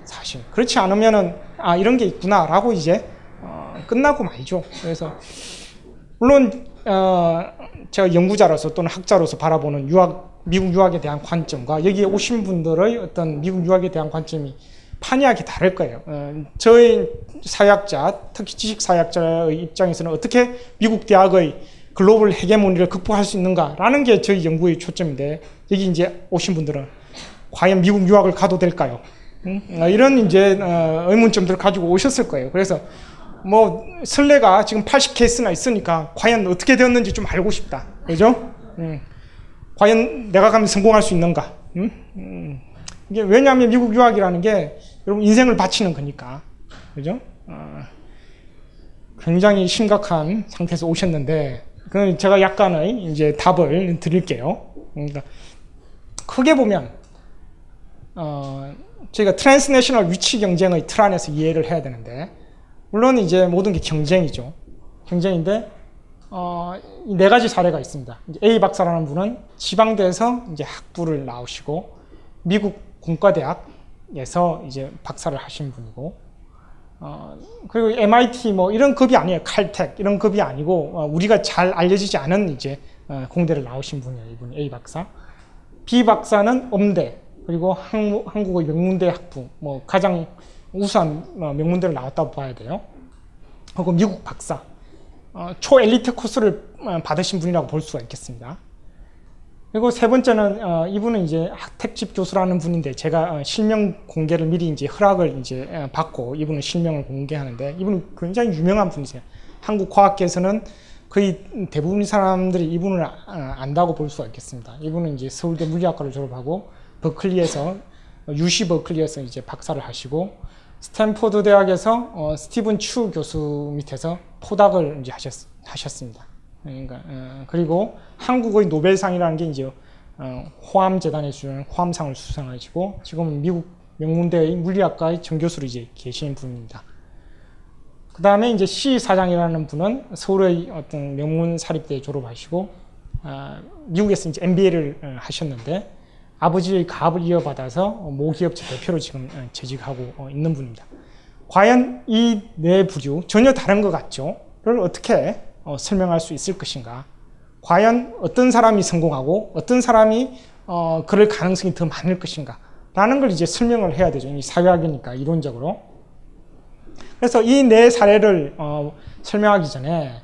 사실 그렇지 않으면은 아 이런 게 있구나라고 이제 어, 끝나고 말죠. 그래서 물론 어, 제가 연구자로서 또는 학자로서 바라보는 유학 미국 유학에 대한 관점과 여기에 오신 분들의 어떤 미국 유학에 대한 관점이 판이하게 다를 거예요. 어, 저희 사회학자, 특히 지식 사회학자의 입장에서는 어떻게 미국 대학의 글로벌 헤게모니를 극복할 수 있는가라는 게 저희 연구의 초점인데 여기 이제 오신 분들은 과연 미국 유학을 가도 될까요? 음? 어, 이런 이제 어, 의문점들을 가지고 오셨을 거예요. 그래서 뭐 설레가 지금 80케이스나 있으니까 과연 어떻게 되었는지 좀 알고 싶다. 그죠? 음. 과연 내가 가면 성공할 수 있는가? 음? 음. 이게 왜냐하면 미국 유학이라는 게 여러분 인생을 바치는 거니까. 그죠? 어, 굉장히 심각한 상태에서 오셨는데 그 제가 약간의 이제 답을 드릴게요. 그러니까 크게 보면 어, 저희가 transnational 위치 경쟁의 틀 안에서 이해를 해야 되는데 물론 이제 모든 게 경쟁이죠. 경쟁인데 어, 이 네 가지 사례가 있습니다. A 박사라는 분은 지방대에서 이제 학부를 나오시고 미국 공과대학에서 이제 박사를 하신 분이고 어, 그리고 MIT 뭐 이런 급이 아니에요. 칼텍 이런 급이 아니고 어, 우리가 잘 알려지지 않은 이제 어, 공대를 나오신 분이에요. 이분 A 박사. B 박사는 음대 그리고 한국, 한국의 명문대 학부 뭐 가장 우수한 어, 명문대를 나왔다고 봐야 돼요. 그리고 미국 박사 어, 초엘리트 코스를 어, 받으신 분이라고 볼 수가 있겠습니다. 그리고 세 번째는 어, 이분은 이제 하택집 교수라는 분인데 제가 어, 실명 공개를 미리 이제 허락을 이제 어, 받고 이분은 실명을 공개하는데 이분은 굉장히 유명한 분이세요. 한국 과학계에서는 거의 대부분 사람들이 이분을 아- 아, 안다고 볼 수가 있겠습니다. 이분은 이제 서울대 물리학과를 졸업하고 버클리에서 어, UC 버클리에서 이제 박사를 하시고 스탠포드 대학에서 어, 스티븐 추 교수 밑에서 postdoc을 이제 하셨, 하셨습니다. 그러니까 어, 그리고 한국의 노벨상이라는 게 이제 어, 호암 재단에 주는 호암상을 수상하시고 지금은 미국 명문대의 물리학과의 정교수로 이제 계신 분입니다. 그 다음에 이제 C 사장이라는 분은 서울의 어떤 명문 사립대 졸업하시고 아, 미국에서 이제 MBA를 하셨는데 아버지의 가업을 이어받아서 어, 모기업체 대표로 지금 어, 재직하고 어, 있는 분입니다. 과연 이 네 부류 전혀 다른 것 같죠?를 어떻게 어, 설명할 수 있을 것인가? 과연 어떤 사람이 성공하고 어떤 사람이 어, 그럴 가능성이 더 많을 것인가? 라는 걸 이제 설명을 해야 되죠. 이 사회학이니까 이론적으로. 그래서 이 네 사례를 어, 설명하기 전에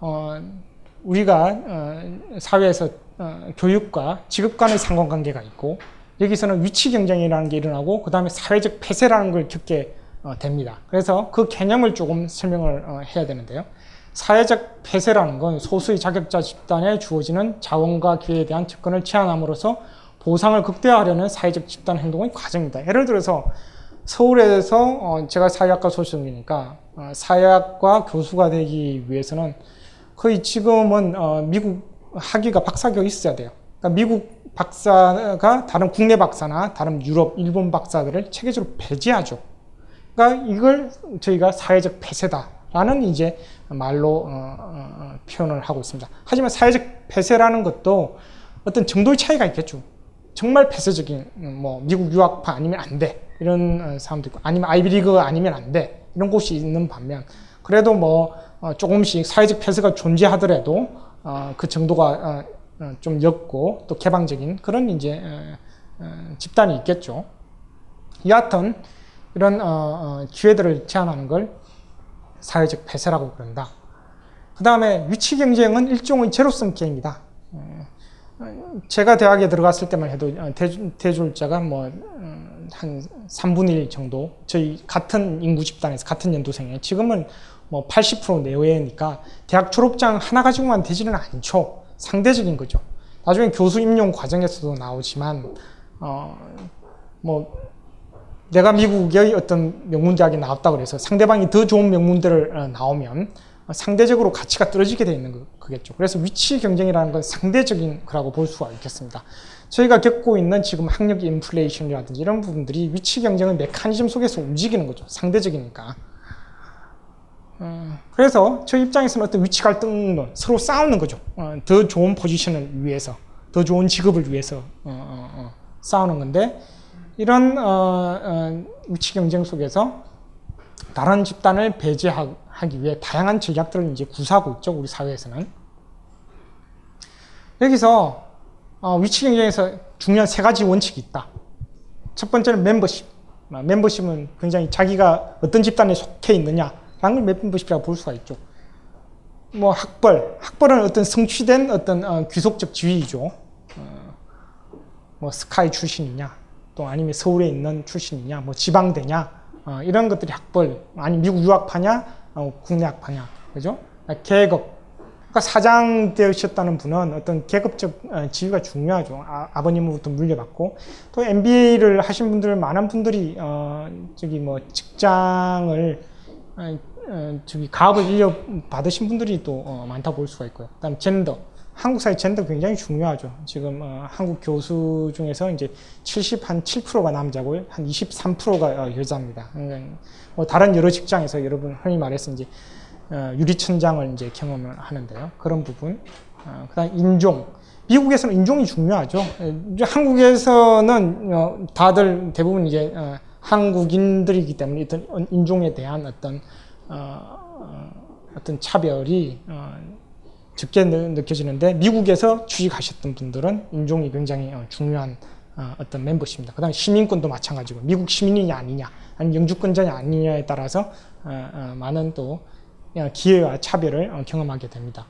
어, 우리가 어, 사회에서 어, 교육과 직업 간의 상관관계가 있고 여기서는 위치 경쟁이라는 게 일어나고 그 다음에 사회적 폐쇄라는 걸 겪게 어, 됩니다. 그래서 그 개념을 조금 설명을 어, 해야 되는데요. 사회적 폐쇄라는 건 소수의 자격자 집단에 주어지는 자원과 기회에 대한 접근을 제한함으로써 보상을 극대화하려는 사회적 집단 행동의 과정입니다. 예를 들어서 서울에서 어, 제가 사회학과 소속이니까 어, 사회학과 교수가 되기 위해서는 거의 지금은 어, 미국 학위가 박사교 있어야 돼요. 그러니까 미국 박사가 다른 국내 박사나 다른 유럽, 일본 박사들을 체계적으로 배제하죠. 그러니까 이걸 저희가 사회적 폐쇄다 라는 이제 말로 어, 어, 어, 표현을 하고 있습니다. 하지만 사회적 폐쇄라는 것도 어떤 정도의 차이가 있겠죠. 정말 폐쇄적인 음, 뭐 미국 유학파 아니면 안 돼. 이런 어, 사람도 있고 아니면 아이비리그 아니면 안 돼. 이런 곳이 있는 반면 그래도 뭐 어, 조금씩 사회적 폐쇄가 존재하더라도 어, 그 정도가 좀 옅고 또 개방적인 그런 이제 집단이 있겠죠. 여하튼 이런 기회들을 제한하는 걸 사회적 폐쇄라고 그런다. 그 다음에 위치 경쟁은 일종의 제로섬 게임이다. 제가 대학에 들어갔을 때만 해도 대졸자가 뭐 한 3분의 1 정도 저희 같은 인구 집단에서 같은 연도생에 지금은 뭐 80% 내외니까 대학 졸업장 하나 가지고만 되지는 않죠. 상대적인 거죠. 나중에 교수 임용 과정에서도 나오지만 어 뭐 내가 미국의 어떤 명문대학에 나왔다 그래서 상대방이 더 좋은 명문대를 어, 나오면 상대적으로 가치가 떨어지게 되어 있는 거겠죠. 그래서 위치 경쟁이라는 건 상대적인 거라고 볼 수가 있겠습니다. 저희가 겪고 있는 지금 학력 인플레이션이라든지 이런 부분들이 위치 경쟁의 메커니즘 속에서 움직이는 거죠. 상대적이니까. 어, 그래서 저희 입장에서는 어떤 위치 갈등론, 서로 싸우는 거죠. 어, 더 좋은 포지션을 위해서, 더 좋은 직업을 위해서 어, 싸우는 건데 이런 위치 경쟁 속에서 다른 집단을 배제하기 위해 다양한 전략들을 이제 구사하고 있죠. 우리 사회에서는. 여기서 위치 경쟁에서 중요한 세 가지 원칙이 있다. 첫 번째는 멤버십. 멤버십은 굉장히 자기가 어떤 집단에 속해 있느냐 라는 걸 멤버십이라고 볼 수가 있죠. 뭐 학벌, 학벌은 어떤 성취된 어떤 어, 귀속적 지위이죠. 어, 뭐 스카이 출신이냐, 또 아니면 서울에 있는 출신이냐, 뭐 지방대냐, 어, 이런 것들이 학벌, 아니 미국 유학파냐, 어, 국내 학파냐, 그죠? 계급. 그러니까 사장 되셨다는 분은 어떤 계급적 어, 지위가 중요하죠. 아, 버님으로부터 물려받고 또 MBA를 하신 분들 많은 분들이 어, 저기 뭐 직장을 어, 저기 가업을 일려 받으신 분들이 또 어, 많다 볼 수가 있고요. 그다음 젠더. 한국 사회 젠더 굉장히 중요하죠. 지금 어, 한국 교수 중에서 이제 70 한 7%가 남자고 한 23%가 어, 여자입니다. 그러니까 뭐 다른 여러 직장에서 여러분 흔히 말해서 이제 어, 유리천장을 이제 경험을 하는데요. 그런 부분. 어, 그다음 인종. 미국에서는 인종이 중요하죠. 한국에서는 다들 대부분 이제 한국인들이기 때문에 어떤 인종에 대한 어떤 어, 어, 떤 차별이 어, 적게 느껴지는데 미국에서 취직하셨던 분들은 인종이 굉장히 어, 중요한 어, 어떤 멤버십니다. 그 다음에 시민권도 마찬가지고 미국 시민이냐 아니냐 아니면 영주권자냐 아니냐에 따라서 어, 많은 또 기회와 차별을 경험하게 됩니다.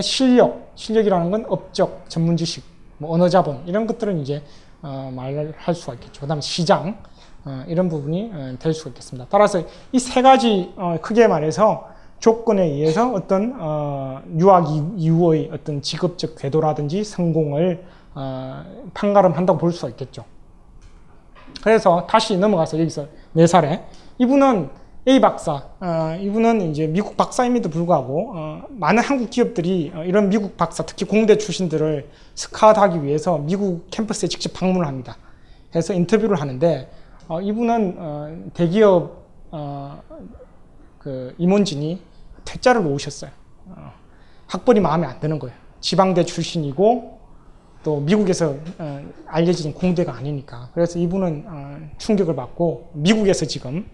실력, 실력이라는 건 업적, 전문 지식, 뭐 언어 자본 이런 것들은 이제 말을 할 수가 있겠죠. 그 다음에 시장, 어, 이런 부분이 어, 될 수가 있겠습니다. 따라서 이 세 가지 어, 크게 말해서 조건에 의해서 어떤 유학 이후의 어떤 직업적 궤도라든지 성공을 판가름한다고 볼 수가 있겠죠. 그래서 다시 넘어가서 여기서 네 사례. 이분은 A 박사, 어, 이분은 이제 미국 박사임에도 불구하고 어, 많은 한국 기업들이 어, 이런 미국 박사, 특히 공대 출신들을 스카우트하기 위해서 미국 캠퍼스에 직접 방문을 합니다. 그래서 인터뷰를 하는데 어, 이분은 어, 대기업 어, 그 임원진이 퇴짜를 놓으셨어요. 어, 학벌이 마음에 안 드는 거예요. 지방대 출신이고 또 미국에서 어, 알려진 공대가 아니니까. 그래서 이분은 어, 충격을 받고 미국에서 지금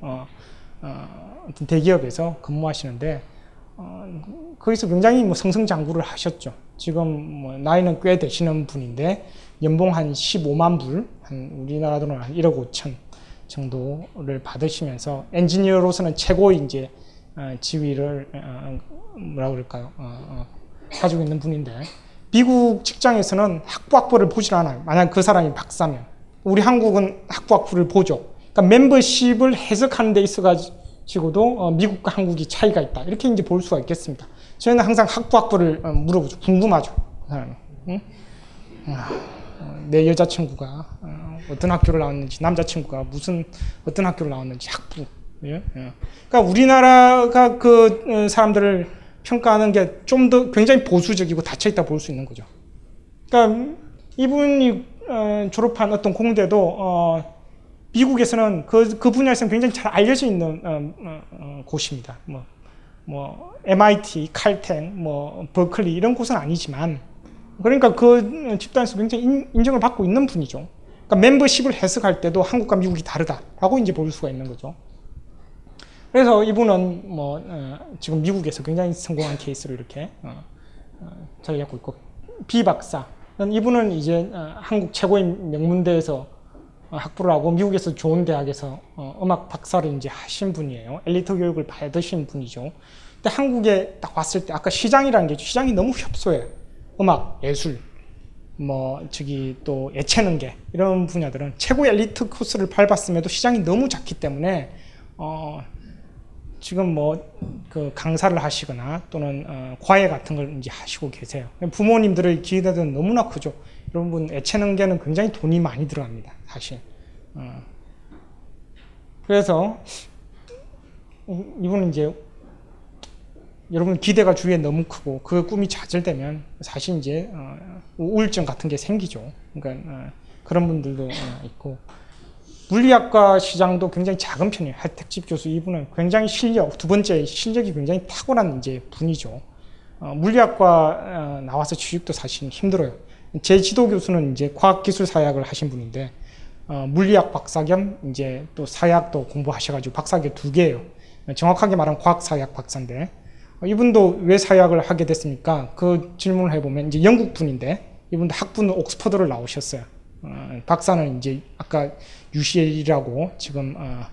어떤 대기업에서 근무하시는데 거기서 굉장히 뭐 승승장구를 하셨죠. 지금 뭐 나이는 꽤 되시는 분인데 연봉 한 15만 불, 한 우리나라 돈으로 한 1억 5천 정도를 받으시면서 엔지니어로서는 최고 이제 어, 지위를 어, 뭐라 그럴까요? 어, 어, 가지고 있는 분인데 미국 직장에서는 학부 학부를 보질 않아요. 만약 그 사람이 박사면 우리 한국은 학부 학부를 보죠. 그러니까 멤버십을 해석하는 데 있어가지고도 어, 미국과 한국이 차이가 있다. 이렇게 이제 볼 수가 있겠습니다. 저희는 항상 학부 학부를 어, 물어보죠. 궁금하죠. 그. 응? 아, 어, 내 여자친구가 어, 어떤 학교를 나왔는지, 남자친구가 무슨 어떤 학교를 나왔는지 학부. 예? 예. 그러니까 우리나라가 그 어, 사람들을 평가하는 게 좀 더 굉장히 보수적이고 닫혀 있다 볼 수 있는 거죠. 그러니까 이분이 어, 졸업한 어떤 공대도 어, 미국에서는 그, 그 분야에서는 굉장히 잘 알려져 있는 어, 어, 어, 곳입니다. 뭐, 뭐 MIT, 칼텐, 뭐 버클리 이런 곳은 아니지만 그러니까 그 집단에서 굉장히 인, 인정을 받고 있는 분이죠. 그러니까 멤버십을 해석할 때도 한국과 미국이 다르다라고 이제 볼 수가 있는 거죠. 그래서 이분은 뭐 어, 지금 미국에서 굉장히 성공한 케이스를 이렇게 어, 어, 잘 갖고 있고 비 박사 이분은 이제 어, 한국 최고의 명문대에서 어, 학부를 하고 미국에서 좋은 대학에서 어, 음악 박사를 이제 하신 분이에요. 엘리트 교육을 받으신 분이죠. 근데 한국에 딱 왔을 때 아까 시장이라는 게 시장이 너무 협소해요. 음악, 예술, 뭐 저기 또 예체능계 이런 분야들은 최고 엘리트 코스를 밟았음에도 시장이 너무 작기 때문에 어 지금 뭐 그 강사를 하시거나 또는 어 과외 같은 걸 이제 하시고 계세요. 부모님들의 기대는 너무나 크죠. 여러분 예체능계는 굉장히 돈이 많이 들어갑니다. 사실. 어. 그래서 이분은 이제 여러분 기대가 주위에 너무 크고 그 꿈이 좌절되면 사실 이제 어, 우울증 같은 게 생기죠. 그러니까 어, 그런 분들도 어, 있고 물리학과 시장도 굉장히 작은 편이에요. 하택집 교수 이분은 굉장히 실력 두 번째 실력이 굉장히 탁월한 이제 분이죠. 어, 물리학과 어, 나와서 취직도 사실 힘들어요. 제 지도 교수는 이제 과학기술 사약을 하신 분인데 어, 물리학 박사 겸 이제 또 사약도 공부하셔가지고 박사학위 두 개예요. 정확하게 말하면 과학사약 박사인데 어, 이분도 왜 사약을 하게 됐습니까? 그 질문을 해보면 이제 영국 분인데 이분도 학부는 옥스퍼드를 나오셨어요. 어, 박사는 이제 아까 UCL이라고 지금 어,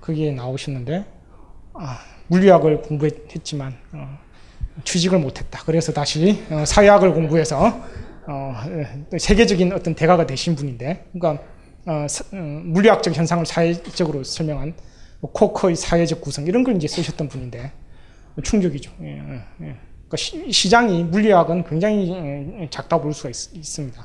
거기에 나오셨는데 아, 물리학을 공부했지만 어, 취직을 못했다. 그래서 다시 어, 사약을 공부해서 어, 세계적인 어떤 대가가 되신 분인데, 그러니까 어, 사, 물리학적 현상을 사회적으로 설명한 뭐 코커의 사회적 구성 이런 걸 이제 쓰셨던 분인데 충격이죠. 예, 예. 그러니까 시, 장이 물리학은 굉장히 작다 볼 수가 있, 습니다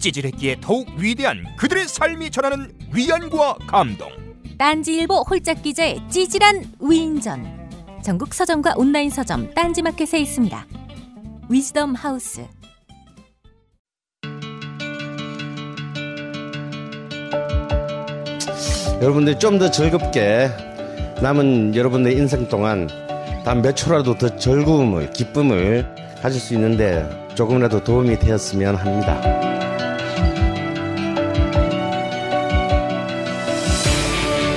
찌질했기에 더욱 위대한 그들의 삶이 전하는 위안과 감동. 딴지일보 홀짝 기자의 찌질한 위인전. 전국 서점과 온라인 서점 딴지마켓에 있습니다. 위즈덤 하우스. 여러분들 좀 더 즐겁게 남은 여러분의 인생 동안 단 몇 초라도 더 즐거움을 기쁨을 가질 수 있는데 조금이라도 도움이 되었으면 합니다.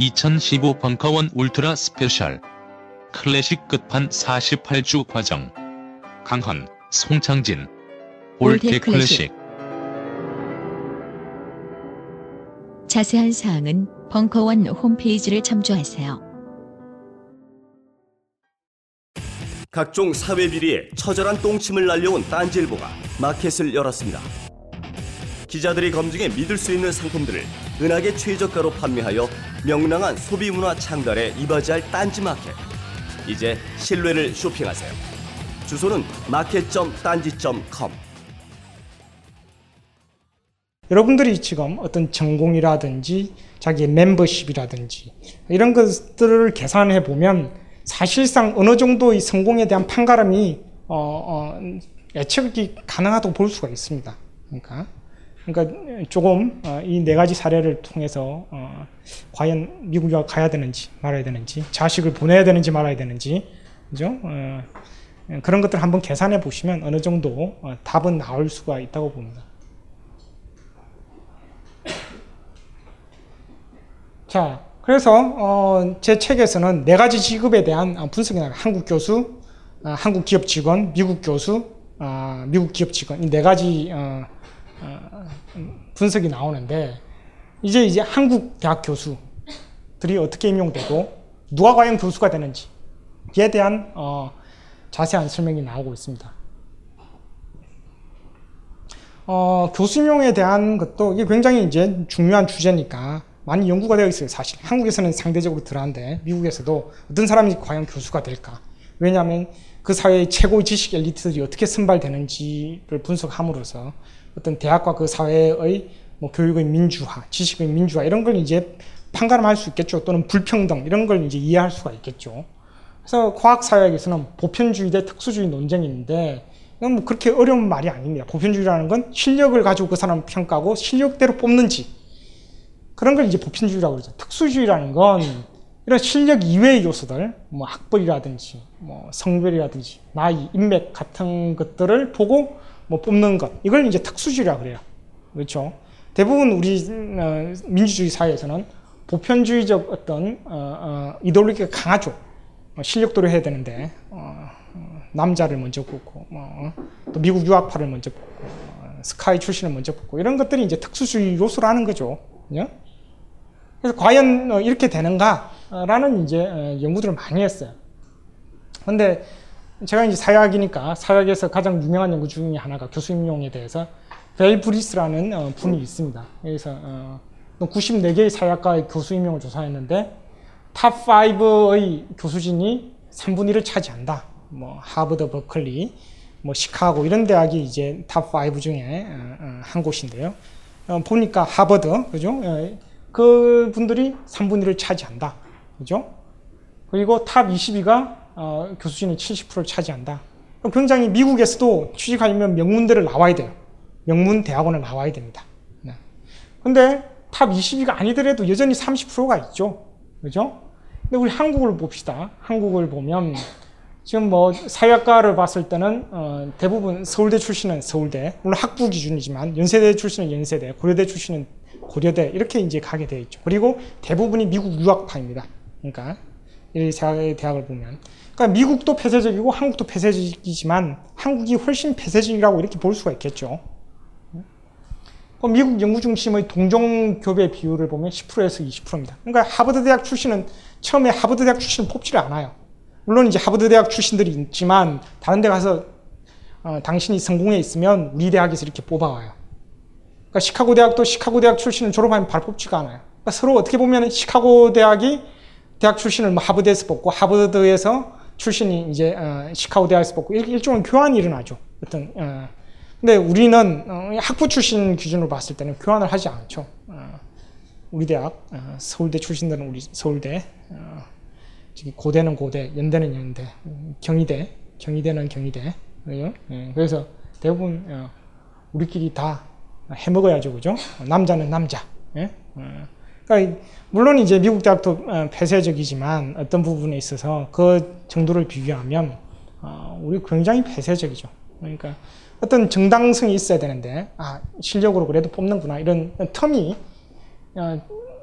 2015 벙커원 울트라 스페셜. 클래식 끝판 48주 과정. 강헌, 송창진. 올드 클래식. 자세한 사항은 벙커원 홈페이지를 참조하세요. 각종 사회 비리에 처절한 똥침을 날려온 딴지일보가 마켓을 열었습니다. 기자들이 검증해 믿을 수 있는 상품들을 은하계 최저가로 판매하여 명랑한 소비 문화 창달에 이바지할 딴지 마켓. 이제 신뢰를 쇼핑하세요. 주소는 마켓.딴지.com. 여러분들이 지금 어떤 전공이라든지 자기의 멤버십이라든지 이런 것들을 계산해 보면 사실상 어느 정도의 성공에 대한 판가름이 어, 어, 예측이 가능하다고 볼 수가 있습니다. 그러니까 그러니까 조금 어, 이네 가지 사례를 통해서 어, 과연 미국에 가야 되는지 말아야 되는지 자식을 보내야 되는지 말아야 되는지 그죠? 어, 그런 것들 한번 계산해 보시면 어느 정도 어, 답은 나올 수가 있다고 봅니다. 자, 그래서 어, 제 책에서는 네 가지 직업에 대한 어, 분석이 나와요. 한국 교수, 어, 한국 기업 직원, 미국 교수, 어, 미국 기업 직원 이 네 가지 분석이 나오는데 이제 이제 한국 대학 교수들이 어떻게 임용되고 누가 과연 교수가 되는지에 대한 어, 자세한 설명이 나오고 있습니다. 어, 교수 임용에 대한 것도 이게 굉장히 이제 중요한 주제니까 많이 연구가 되어 있어요, 사실. 한국에서는 상대적으로 덜한데, 미국에서도 어떤 사람이 과연 교수가 될까? 왜냐하면 그 사회의 최고의 지식 엘리트들이 어떻게 선발되는지를 분석함으로써 어떤 대학과 그 사회의 뭐 교육의 민주화, 지식의 민주화 이런 걸 이제 판가름할 수 있겠죠. 또는 불평등 이런 걸 이제 이해할 수가 있겠죠. 그래서 과학 사회에서는 보편주의 대 특수주의 논쟁이 있는데 이건 뭐 그렇게 어려운 말이 아닙니다. 보편주의라는 건 실력을 가지고 그 사람을 평가하고 실력대로 뽑는지 그런 걸 이제 보편주의라고 그러죠. 특수주의라는 건 이런 실력 이외의 요소들, 뭐 학벌이라든지, 뭐 성별이라든지, 나이, 인맥 같은 것들을 보고 뭐 뽑는 것. 이걸 이제 특수주의라고 그래요. 그렇죠. 대부분 우리 어, 민주주의 사회에서는 보편주의적 어떤 어, 어, 이데올로기가 강하죠. 어, 실력도로 해야 되는데 어, 어, 남자를 먼저 뽑고 뭐, 또 미국 유학파를 먼저 뽑고 스카이 출신을 먼저 뽑고 이런 것들이 이제 특수주의 요소라는 거죠. 그죠? 그래서 과연 어, 이렇게 되는가라는 이제 어, 연구들을 많이 했어요. 근데 제가 이제 사회학이니까 사회학에서 가장 유명한 연구 중에 하나가 교수 임용에 대해서 Val Burris라는 어, 분이 있습니다. 그래서 94개의 사회학과의 교수 임용을 조사했는데 top 5의 교수진이 3분의 1을 차지한다. 뭐 하버드, 버클리, 뭐 시카고 이런 대학이 이제 top 5 중에 한 곳인데요. 보니까 하버드, 그죠? 그 분들이 3분의 1을 차지한다. 그죠? 그리고 top 20이 어, 교수진의 70%를 차지한다. 굉장히 미국에서도 취직하려면 명문대를 나와야 돼요. 명문 대학원을 나와야 됩니다. 네. 근데 top 20위가 아니더라도 여전히 30%가 있죠. 그죠? 근데 우리 한국을 봅시다. 한국을 보면 지금 뭐 사회학과를 봤을 때는 어, 대부분 서울대 출신은 서울대, 물론 학부 기준이지만 연세대 출신은 연세대, 고려대 출신은 고려대 이렇게 이제 가게 되어 있죠. 그리고 대부분이 미국 유학파입니다. 그러니까 이 대학을 보면 그러니까 미국도 폐쇄적이고 한국도 폐쇄적이지만 한국이 훨씬 폐쇄적이라고 이렇게 볼 수가 있겠죠. 미국 연구 중심의 동종 교배 비율을 보면 10%에서 20%입니다. 그러니까 하버드 대학 출신은 처음에 하버드 대학 출신은 뽑지를 않아요. 물론 이제 하버드 대학 출신들이 있지만 다른 데 가서 어, 당신이 성공해 있으면 우리 대학에서 이렇게 뽑아와요. 그러니까 시카고 대학도 시카고 대학 출신을 졸업하면 바로 뽑지가 않아요. 그러니까 서로 어떻게 보면 시카고 대학이 대학 출신을 뭐 하버드에서 뽑고 하버드에서 출신이 이제 어, 시카고 대학에서 뽑고 일, 종의 교환이 일어나죠. 어떤 어. 근데 우리는 어, 학부 출신 기준으로 봤을 때는 교환을 하지 않죠. 어, 우리 대학 어, 서울대 출신들은 우리 서울대 어, 고대는 고대, 연대는 연대, 경희대, 경희대는 경희대. 그죠? 예, 그래서 대부분 어, 우리끼리 다 해먹어야죠, 그죠? 남자는 남자. 예? 어. 그러니까 물론 이제 미국 대학도 어, 폐쇄적이지만 어떤 부분에 있어서 그 정도를 비교하면 어, 우리 굉장히 폐쇄적이죠. 그러니까 어떤 정당성이 있어야 되는데 아 실력으로 그래도 뽑는구나 이런 텀이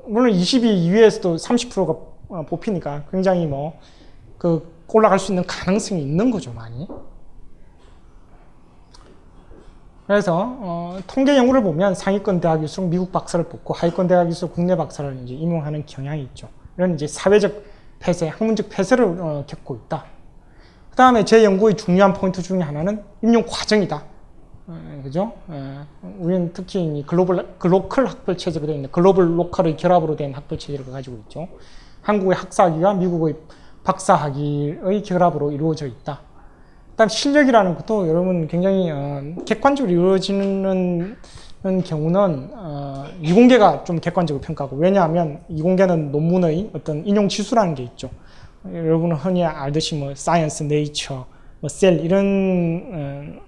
물론 20위 이외에서도 30%가 어, 뽑히니까 굉장히 뭐 그 올라갈 수 있는 가능성이 있는 거죠 많이. 그래서 어, 통계 연구를 보면 상위권 대학일수록 미국 박사를 뽑고 하위권 대학일수록 국내 박사를 이제 임용하는 경향이 있죠. 이런 이제 사회적 폐쇄, 학문적 폐쇄를 어, 겪고 있다. 그 다음에 제 연구의 중요한 포인트 중에 하나는 임용 과정이다. 어, 그죠? 어, 우리는 특히 글로벌, glocal 학벌 체제로 되어 있는 글로벌 로컬의 결합으로 된 학벌 체제를 가지고 있죠. 한국의 학사학위가 미국의 박사학위의 결합으로 이루어져 있다. 그다음 실력이라는 것도 여러분 굉장히 어, 객관적으로 이루어지는 경우는 어, 이공계가 좀 객관적으로 평가하고 왜냐하면 이공계는 논문의 어떤 인용 지수라는 게 있죠. 여러분은 흔히 알듯이 뭐 사이언스, 네이처, 뭐 셀 이런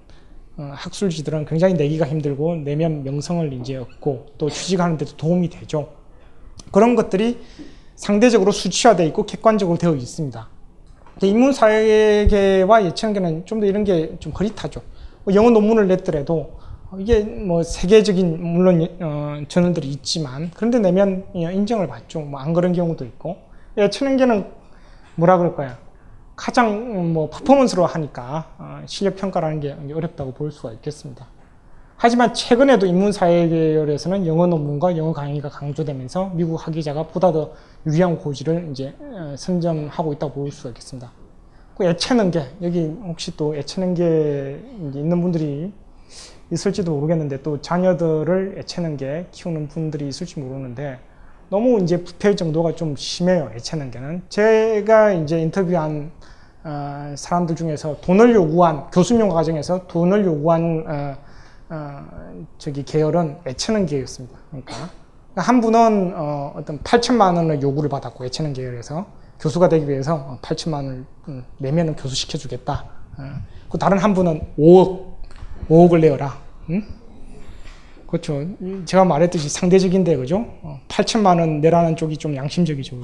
어, 어, 학술지들은 굉장히 내기가 힘들고 내면 명성을 이제 얻고 또 취직하는 데도 도움이 되죠. 그런 것들이 상대적으로 수치화되어 있고 객관적으로 되어 있습니다. 인문사회계와 예체능계는 좀 더 이런 게 좀 거리타죠. 뭐 영어 논문을 냈더라도 이게 뭐 세계적인 물론 어, 저널들이 있지만 그런데 내면 인정을 받죠. 뭐 안 그런 경우도 있고 예체능계는 뭐라 그럴까요? 가장 뭐 퍼포먼스로 하니까 어, 실력 평가라는 게 어렵다고 볼 수가 있겠습니다. 하지만 최근에도 인문사회 계열에서는 영어 논문과 영어 강의가 강조되면서 미국 학위자가 보다 더 유리한 고지를 이제 어, 선점하고 있다고 볼 수가 있겠습니다. 그 예체능계 여기 혹시 또 예체능계 있는 분들이 있을지도 모르겠는데 또 자녀들을 예체능계 키우는 분들이 있을지 모르는데 너무 이제 부패 정도가 좀 심해요 예체능계는 제가 이제 인터뷰한 어, 사람들 중에서 돈을 요구한 교수용 과정에서 돈을 요구한 어, 어, 저기 계열은 예체능 계였습니다. 그러니까 한 분은 어, 어떤 8천만 원의 요구를 받았고 예체능 계열에서 교수가 되기 위해서 8천만 원을 음, 내면은 교수 시켜주겠다. 어. 그 다른 한 분은 5억 5억을 내어라. 응? 그렇죠. 제가 말했듯이 상대적인데 그죠? 8천만 원 내라는 쪽이 좀 양심적이죠.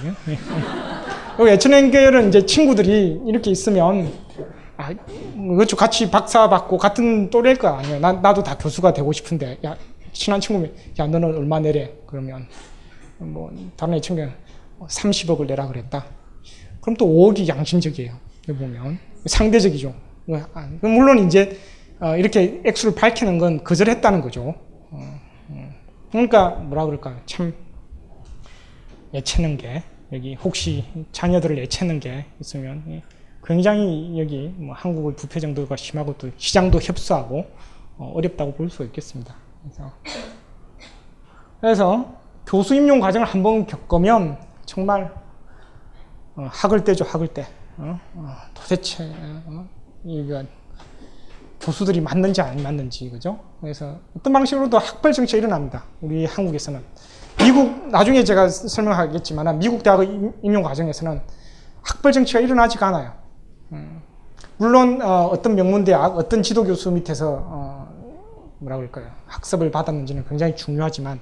그리고 예체능 계열은 이제 친구들이 이렇게 있으면 아, 그렇죠. 같이 박사 받고 같은 또래일 거 아니에요. 나, 나도 다 교수가 되고 싶은데, 야, 친한 친구면, 야, 너는 얼마 내래? 그러면, 뭐, 다른 애 친구는 30억을 내라 그랬다. 그럼 또 5억이 양심적이에요. 보면. 상대적이죠. 아, 물론 이제, 어, 이렇게 액수를 밝히는 건 거절했다는 거죠. 어, 어. 그러니까, 뭐라 그럴까요? 참, 예체는 게, 여기 혹시 자녀들을 예체는 게 있으면, 굉장히 여기 뭐 한국의 부패 정도가 심하고 또 시장도 협소하고 어, 렵다고 볼 수 있겠습니다. 그래서, 그래서 교수 임용 과정을 한번 겪으면 정말 어, 학을 떼죠 학을 떼. 어? 어, 도대체 어, 이거 교수들이 맞는지 안 맞는지 그죠? 그래서 어떤 방식으로도 학벌 정치가 일어납니다. 우리 한국에서는 미국 나중에 제가 설명하겠지만 미국 대학의 임용 과정에서는 학벌 정치가 일어나지가 않아요. 음. 물론 어, 떤 명문대학, 어떤 지도교수 밑에서 어, 뭐라 그럴까요? 학습을 받았는지는 굉장히 중요하지만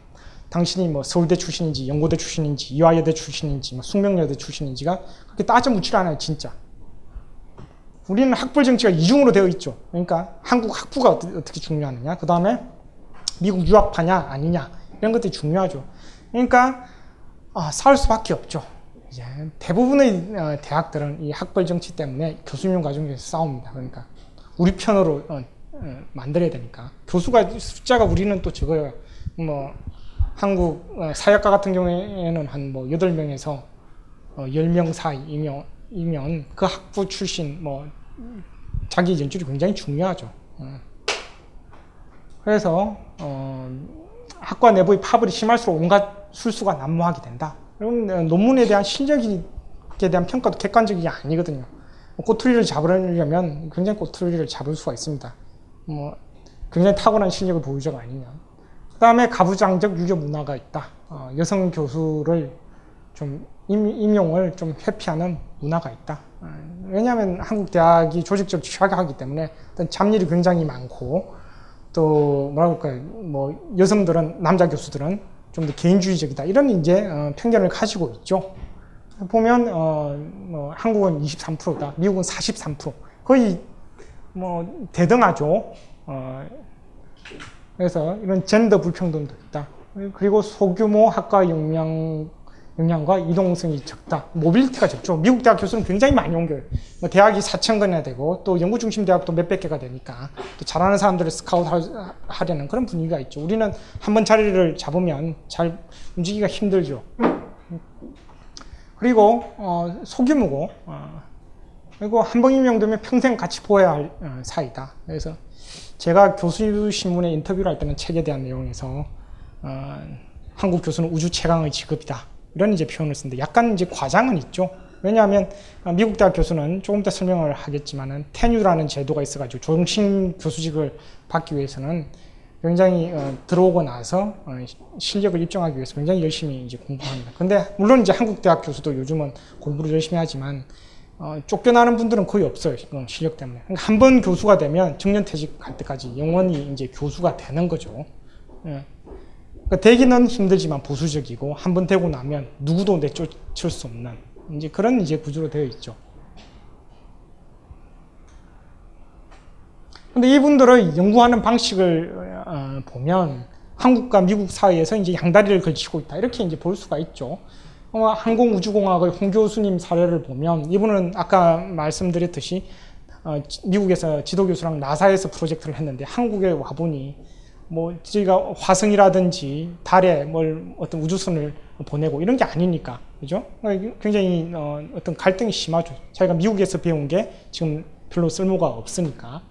당신이 뭐 서울대 출신인지 연고대 출신인지 이화여대 출신인지 뭐 숙명여대 출신인지가 그렇게 따져 묻질 않아요, 진짜. 우리는 학벌 정치가 이중으로 되어 있죠. 그러니까 한국 학부가 어떻게 중요하느냐, 그 다음에 미국 유학파냐 아니냐 이런 것들이 중요하죠. 그러니까 아, 싸울 수밖에 없죠. 이제 대부분의 어, 대학들은 이 학벌 정치 때문에 교수님 과정에서 싸웁니다. 그러니까 우리 편으로 어, 어, 만들어야 되니까 교수가 숫자가 우리는 또 적어요. 뭐 한국 사역가 같은 경우에는 한 뭐 8명에서 10명 사이면 그 학부 출신 뭐 자기 연줄이 굉장히 중요하죠. 그래서 어, 학과 내부의 파벌이 심할수록 온갖 술수가 난무하게 된다. 그럼 논문에 대한 실력에 대한 평가도 객관적이 아니거든요. 뭐 꼬투리를 잡으려면 굉장히 꼬투리를 잡을 수가 있습니다. 뭐 굉장히 탁월한 실력을 보유자가 아니면. 그 다음에 가부장적 유교 문화가 있다. 어, 여성 교수를 좀 임, 용을좀 회피하는 문화가 있다. 어, 왜냐하면 한국 대학이 조직적으로 취약하기 때문에 어떤 잡일이 굉장히 많고 또 뭐라 그럴까요? 뭐 여성들은 남자 교수들은 좀 더 개인주의적이다 이런 이제 어, 편견을 가지고 있죠. 보면 어, 뭐 한국은 23%다, 미국은 43% 거의 뭐 대등하죠. 어, 그래서 이런 젠더 불평등도 있다. 그리고 소규모 학과 역량 역량과 이동성이 적다. mobility가 적죠. 미국 대학 교수는 굉장히 많이 옮겨요. 뭐 대학이 4천 건이나 되고 또 연구 중심 대학도 몇백 개가 되니까 또 잘하는 사람들을 스카우트 하려는 그런 분위기가 있죠. 우리는 한 번 자리를 잡으면 잘 움직이기가 힘들죠. 그리고 어, 소규모고 어, 그리고 한 번 임명되면 평생 같이 보아야 할 어, 사이다. 그래서 제가 교수 신문에 인터뷰를 할 때는 책에 대한 내용에서 어, 한국 교수는 우주 최강의 직업이다. 이런 이제 표현을 쓰는데 약간 이제 과장은 있죠. 왜냐하면 어, 미국 대학 교수는 조금 더 설명을 하겠지만은 테뉴라는 제도가 있어가지고 종신 교수직을 받기 위해서는 굉장히 어, 들어오고 나서 어, 실력을 입증하기 위해서 굉장히 열심히 이제 공부합니다. 근데 물론 이제 한국 대학 교수도 요즘은 공부를 열심히 하지만 어, 쫓겨나는 분들은 거의 없어요. 실력 때문에. 그러니까 한 번 교수가 되면 정년퇴직할 때까지 영원히 이제 교수가 되는 거죠. 예. 그러니까 되기는 힘들지만 보수적이고 한 번 되고 나면 누구도 내쫓을 수 없는 이제 그런 이제 구조로 되어 있죠. 근데 이분들의 연구하는 방식을 어, 보면 한국과 미국 사이에서 이제 양다리를 걸치고 있다 이렇게 이제 볼 수가 있죠. 어, 항공우주공학의 홍 교수님 사례를 보면 이분은 아까 말씀드렸듯이 어, 미국에서 지도교수랑 나사에서 프로젝트를 했는데 한국에 와보니 뭐 저희가 화성이라든지 달에 뭘 어떤 우주선을 보내고 이런 게 아니니까 그죠? 그러니까 굉장히 어, 어떤 갈등이 심하죠. 자기가 미국에서 배운 게 지금 별로 쓸모가 없으니까.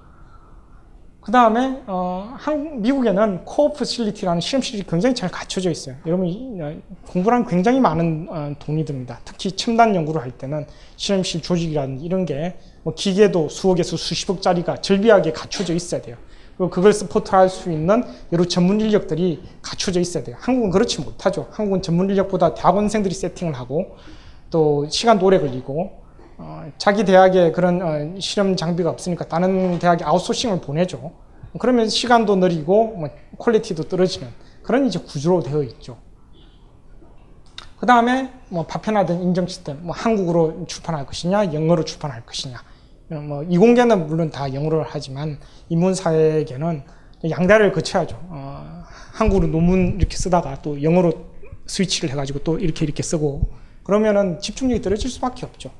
그 다음에 어, 미국에는 core facility라는 실험실이 굉장히 잘 갖춰져 있어요. 여러분 어, 공부란 굉장히 많은 어, 돈이 듭니다. 특히 첨단 연구를 할 때는 실험실 조직이라든지 이런 게 뭐 기계도 수억에서 수십억짜리가 즐비하게 갖춰져 있어야 돼요. 그걸 support할 수 있는 여러 전문 인력들이 갖춰져 있어야 돼요. 한국은 그렇지 못하죠. 한국은 전문 인력보다 대학원생들이 세팅을 하고 또 시간도 오래 걸리고 어, 자기 대학에 그런 어, 실험 장비가 없으니까 다른 대학에 아웃소싱을 보내죠. 그러면 시간도 느리고 뭐 quality도 떨어지는 그런 이제 구조로 되어 있죠. 그 다음에 뭐 파편화된 인정 시스템, 뭐 한국어로 출판할 것이냐, 영어로 출판할 것이냐. 뭐 이공계는 물론 다 영어로 하지만 인문사회계는 양다리를 거쳐야죠. 어, 한국어로 논문 이렇게 쓰다가 또 영어로 스위치를 해가지고 또 이렇게 이렇게 쓰고 그러면은 집중력이 떨어질 수밖에 없죠.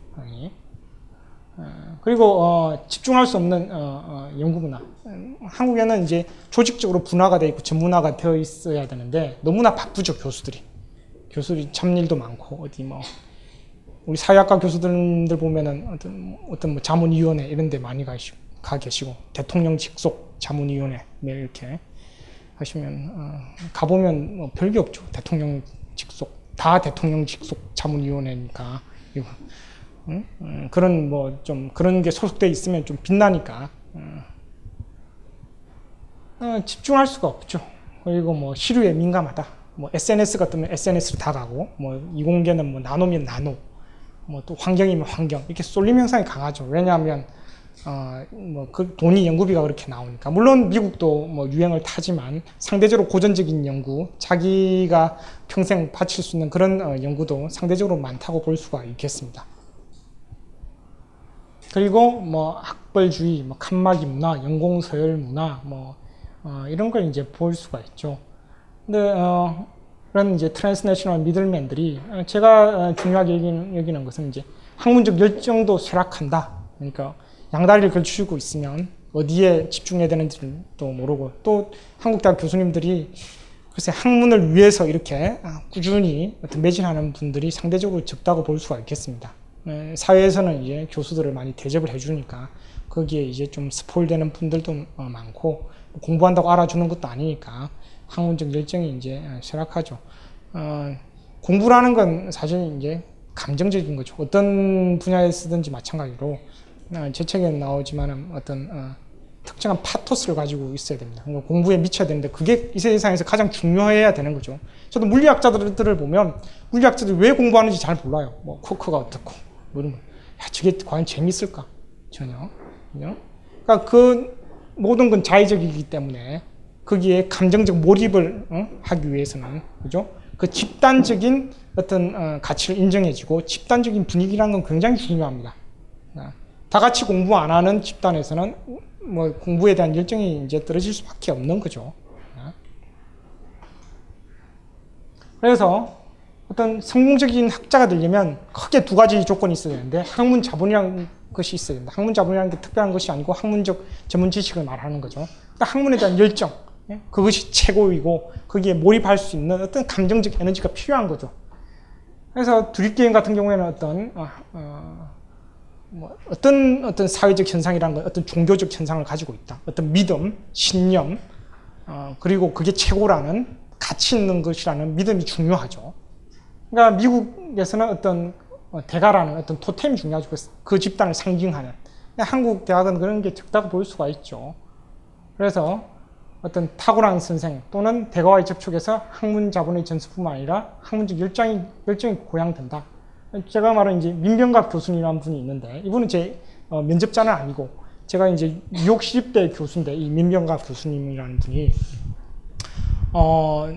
어, 그리고 어, 집중할 수 없는 어, 연구 문화. 한국에는 이제 조직적으로 분화가 되어 있고 전문화가 되어 있어야 되는데 너무나 바쁘죠 교수들이. 교수들이 잡일도 많고 어디 뭐 우리 사회학과 교수들 보면은 어떤 어떤 뭐 자문위원회 이런 데 많이 가시고 가 계시고 대통령 직속 자문위원회 뭐 이렇게 하시면 어, 가보면 뭐 별게 없죠 대통령 직속 다 대통령 직속 자문위원회니까 이거 응? 음, 그런 뭐 좀 그런 게 소속돼 있으면 좀 빛나니까 어, 어, 집중할 수가 없죠. 그리고 뭐 시류에 민감하다. 뭐 SNS 같으면 SNS로 다 가고 뭐 이공계는 뭐 나노면 나노, 뭐 또 환경이면 환경 이렇게 쏠림 현상이 강하죠. 왜냐하면 어, 뭐그 돈이 연구비가 그렇게 나오니까 물론 미국도 뭐 유행을 타지만 상대적으로 고전적인 연구 자기가 평생 바칠 수 있는 그런 어, 연구도 상대적으로 많다고 볼 수가 있겠습니다. 그리고 뭐 학벌주의, 뭐 칸막이 문화, 연공서열 문화, 뭐 어, 이런 걸 이제 볼 수가 있죠. 근데 어, 그런 이제 transnational middleman들이 어, 제가 어, 중요하게 여기는, 여기는 것은 이제 학문적 열정도 쇠락한다. 그러니까 양다리를 걸치고 있으면 어디에 집중해야 되는지도 모르고 또 한국 대학 교수님들이 글쎄 학문을 위해서 이렇게 아, 꾸준히 매진하는 분들이 상대적으로 적다고 볼 수가 있겠습니다. 예, 사회에서는 이제 교수들을 많이 대접을 해주니까 거기에 이제 좀 스포일되는 분들도 어, 많고 공부한다고 알아주는 것도 아니니까 학문적 열정이 이제 어, 쇠락하죠. 어, 공부라는 건 사실 이제 감정적인 거죠. 어떤 분야에 쓰든지 마찬가지로 어, 제 책에 나오지만 어떤 어, 특정한 파토스를 가지고 있어야 됩니다. 그러니까 공부에 미쳐야 되는데 그게 이 세상에서 가장 중요해야 되는 거죠. 저도 물리학자들을 보면 물리학자들이 왜 공부하는지 잘 몰라요. 뭐 쿼크가 어떻고 뭐 이런 거. 야, 저게 과연 재밌을까? 전혀. 그러니까 그 모든 건 자의적이기 때문에 거기에 감정적 몰입을 어? 하기 위해서는 그죠? 그 집단적인 어떤 어, 가치를 인정해주고 집단적인 분위기라는 건 굉장히 중요합니다. 어, 다 같이 공부 안 하는 집단에서는 뭐 공부에 대한 열정이 이제 떨어질 수밖에 없는 거죠. 그래서 어떤 성공적인 학자가 되려면 크게 두 가지 조건이 있어야 되는데 학문 자본이라는 것이 있어야 된다. 학문 자본이라는 게 특별한 것이 아니고 학문적 전문 지식을 말하는 거죠. 그러니까 학문에 대한 열정, 예? 그것이 최고이고 거기에 몰입할 수 있는 어떤 감정적 에너지가 필요한 거죠. 그래서 두립게임 같은 경우에는 어떤 어, 어, 뭐 어떤 어떤 사회적 현상이라는 건 어떤 종교적 현상을 가지고 있다. 어떤 믿음, 신념, 어, 그리고 그게 최고라는 가치 있는 것이라는 믿음이 중요하죠. 그러니까 미국에서는 어떤 어, 대가라는 어떤 토템이 중요하죠. 그, 그 집단을 상징하는. 한국 대학은 그런 게 적다고 볼 수가 있죠. 그래서 어떤 탁월한 선생 또는 대가와의 접촉에서 학문 자본의 전수뿐만 아니라 학문적 열정이, 열정이 고양된다. 제가 말한 이제 민병갑 교수님이라는 분이 있는데 이분은 제 어, 면접자는 아니고 제가 이제 뉴욕 시립대 교수인데 이 민병갑 교수님이라는 분이 어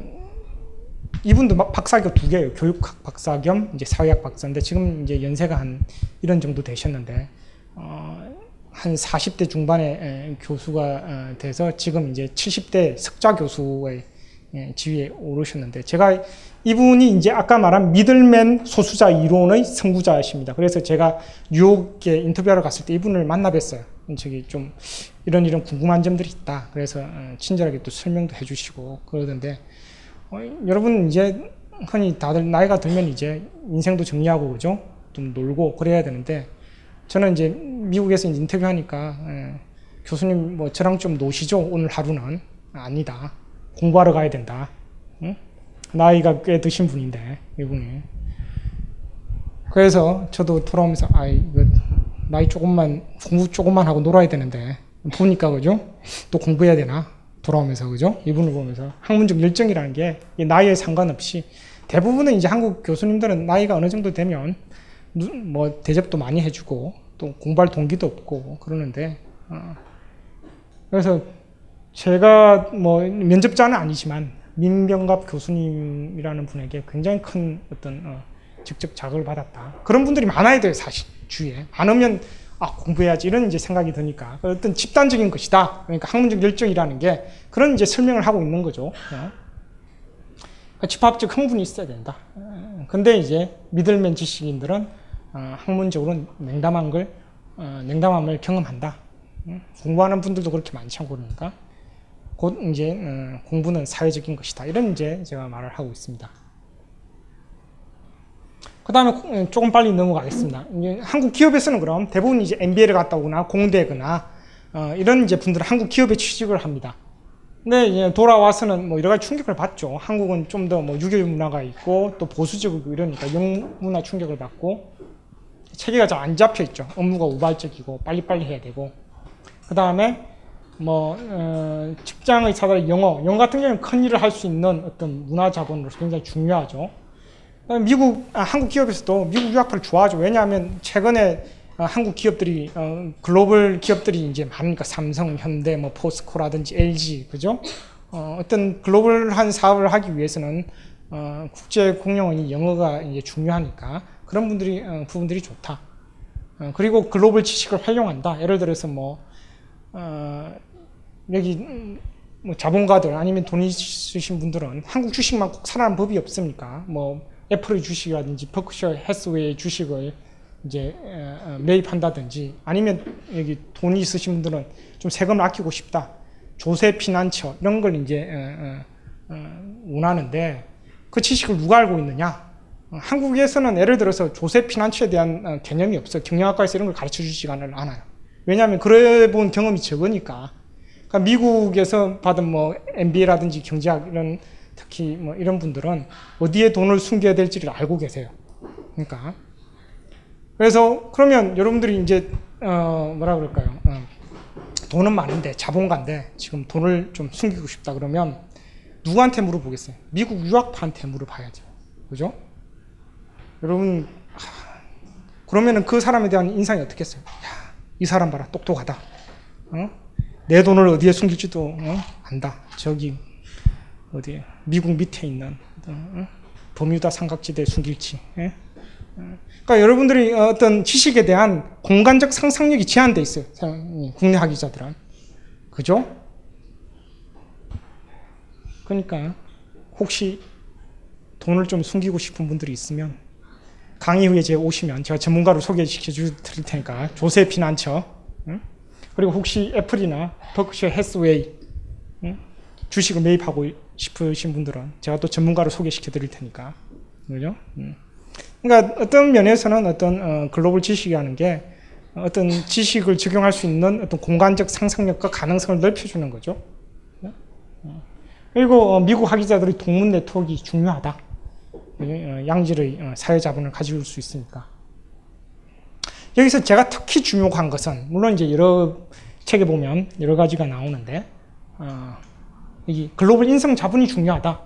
이분도 막 박사교 두 개예요. 교육학 박사 겸 이제 사회학 박사인데 지금 이제 연세가 한 이런 정도 되셨는데 어, 한 40대 중반의 교수가 어, 돼서 지금 이제 70대 석좌 교수의 예, 지위에 오르셨는데 제가 이분이 이제 아까 말한 미들맨 소수자 이론의 선구자이십니다. 그래서 제가 뉴욕에 인터뷰하러 갔을 때 이분을 만나 뵀어요. 저기 좀 이런 이런 궁금한 점들이 있다. 그래서 어, 친절하게 또 설명도 해주시고 그러던데 어, 여러분 이제 흔히 다들 나이가 들면 이제 인생도 정리하고 그죠? 좀 놀고 그래야 되는데 저는 이제 미국에서 이제 인터뷰하니까 예, 교수님 뭐 저랑 좀 노시죠? 오늘 하루는. 아니다. 공부하러 가야 된다. 응? 나이가 꽤 드신 분인데 이분이 그래서 저도 돌아오면서 아 이거 나이 조금만 공부 조금만 하고 놀아야 되는데. 보니까 그죠? 또 공부해야 되나? 돌아오면서 그죠? 이분을 보면서. 학문적 열정이라는 게 나이에 상관없이 대부분은 이제 한국 교수님들은 나이가 어느 정도 되면 뭐 대접도 많이 해주고 또 공부할 동기도 없고 그러는데 어. 그래서 제가 뭐 면접자는 아니지만 민병갑 교수님이라는 분에게 굉장히 큰 어떤 어, 직접 자극을 받았다. 그런 분들이 많아야 돼요, 사실 주위에 많으면 아 공부해야지 이런 이제 생각이 드니까 어떤 집단적인 것이다. 그러니까 학문적 열정이라는 게 그런 이제 설명을 하고 있는 거죠. 어. 집합적 흥분이 있어야 된다. 근데 이제 미들맨 지식인들은 어, 학문적으로 냉담한 걸 어, 냉담함을 경험한다. 공부하는 분들도 그렇게 많지 않고 그러니까 곧 이제 어, 공부는 사회적인 것이다. 이런 이제 제가 말을 하고 있습니다. 그 다음에 조금 빨리 넘어가겠습니다. 한국 기업에서는 그럼 대부분 이제 MBA를 갔다 오거나 공대거나 어, 이런 이제 분들은 한국 기업에 취직을 합니다. 근데 돌아와서는 뭐 여러 가지 충격을 받죠. 한국은 좀 더 뭐 유교 문화가 있고 또 보수적이고 이러니까 영문화 충격을 받고 체계가 잘 안 잡혀 있죠. 업무가 우발적이고 빨리빨리 해야 되고. 그 다음에 뭐 어, 직장의 사다리 영어, 영어 같은 경우는 큰 일을 할 수 있는 어떤 문화 자본으로서 굉장히 중요하죠. 미국, 아, 한국 기업에서도 미국 유학파를 좋아하죠. 왜냐하면 최근에 어, 한국 기업들이 어, 글로벌 기업들이 이제 많으니까 삼성, 현대, 뭐 포스코라든지 LG, 그죠? 어, 어떤 글로벌한 사업을 하기 위해서는 어, 국제 공용어인 영어가 이제 중요하니까 그런 분들이 어, 부분들이 좋다. 어, 그리고 글로벌 지식을 활용한다. 예를 들어서 뭐 어, 여기 음, 뭐 자본가들 아니면 돈 있으신 분들은 한국 주식만 꼭 사라는 법이 없습니까? 뭐 애플의 주식이라든지 버크셔 해스웨이 주식을 이제 어, 매입한다든지 아니면 여기 돈이 있으신 분들은 좀 세금을 아끼고 싶다. 조세 피난처 이런 걸 이제 원하는데 그 지식을 누가 알고 있느냐? 한국에서는 예를 들어서 조세 피난처에 대한 어, 개념이 없어요. 경영학과에서 이런 걸 가르쳐 주지가 않아요. 왜냐하면 그래 본 경험이 적으니까. 그러니까 미국에서 받은 뭐 MBA라든지 경제학 이런 특히 뭐 이런 분들은 어디에 돈을 숨겨야 될지를 알고 계세요. 그러니까 그래서 그러면 여러분들이 이제 어 뭐라 그럴까요? 어 돈은 많은데 자본가인데 지금 돈을 좀 숨기고 싶다 그러면 누구한테 물어보겠어요? 미국 유학파한테 물어봐야죠. 그죠? 여러분 그러면은 그 사람에 대한 인상이 어떻겠어요? 야, 이 사람 봐라 똑똑하다. 어? 내 돈을 어디에 숨길지도 어? 안다. 저기 어디 미국 밑에 있는 어? 버뮤다 삼각지대에 숨길지. 예? 어. 그러니까 여러분들이 어떤 지식에 대한 공간적 상상력이 제한돼 있어요. 국내 학위자들은 그죠? 그러니까 혹시 돈을 좀 숨기고 싶은 분들이 있으면 강의 후에 제가 오시면 제가 전문가로 소개시켜 드릴 테니까 조세 피난처 응? 그리고 혹시 애플이나 버크셔 해스웨이 응? 주식을 매입하고 싶으신 분들은 제가 또 전문가로 소개시켜 드릴 테니까 그죠? 응. 그러니까 어떤 면에서는 어떤 어, 글로벌 지식이라는 게 어떤 지식을 적용할 수 있는 어떤 공간적 상상력과 가능성을 넓혀주는 거죠. 그리고 어, 미국 학위자들의 동문 네트워크가 중요하다. 어, 양질의 어, 사회자본을 가질 수 있으니까. 여기서 제가 특히 주목한 것은 물론 이제 여러 책에 보면 여러 가지가 나오는데 어, 이 글로벌 인성 자본이 중요하다.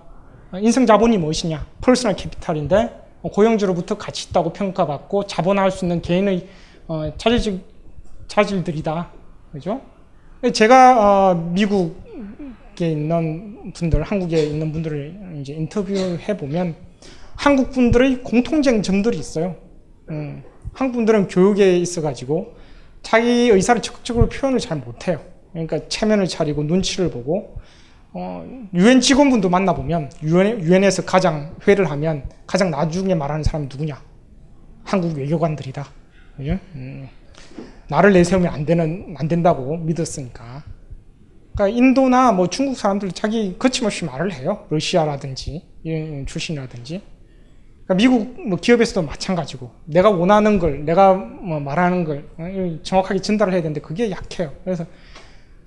인성 자본이 무엇이냐? personal capital인데 고용주로부터 가치 있다고 평가받고 자본화할 수 있는 개인의 어, 자질 자질들이다. 그죠? 제가 어, 미국에 있는 분들, 한국에 있는 분들을 이제 인터뷰해 보면 한국 분들의 공통된 점들이 있어요. 음, 한국 분들은 교육에 있어가지고 자기 의사를 적극적으로 표현을 잘 못해요. 그러니까 체면을 차리고 눈치를 보고 어, 유엔 직원분도 만나보면 유엔, 유엔에서 가장 회를 하면 가장 나중에 말하는 사람이 누구냐? 한국 외교관들이다. 그죠? 음, 나를 내세우면 안 되는 안 된다고 믿었으니까. 그러니까 인도나 뭐 중국 사람들 자기 거침없이 말을 해요. 러시아라든지 출신이라든지. 그러니까 미국 뭐 기업에서도 마찬가지고 내가 원하는 걸 내가 뭐 말하는 걸 어, 정확하게 전달을 해야 되는데 그게 약해요. 그래서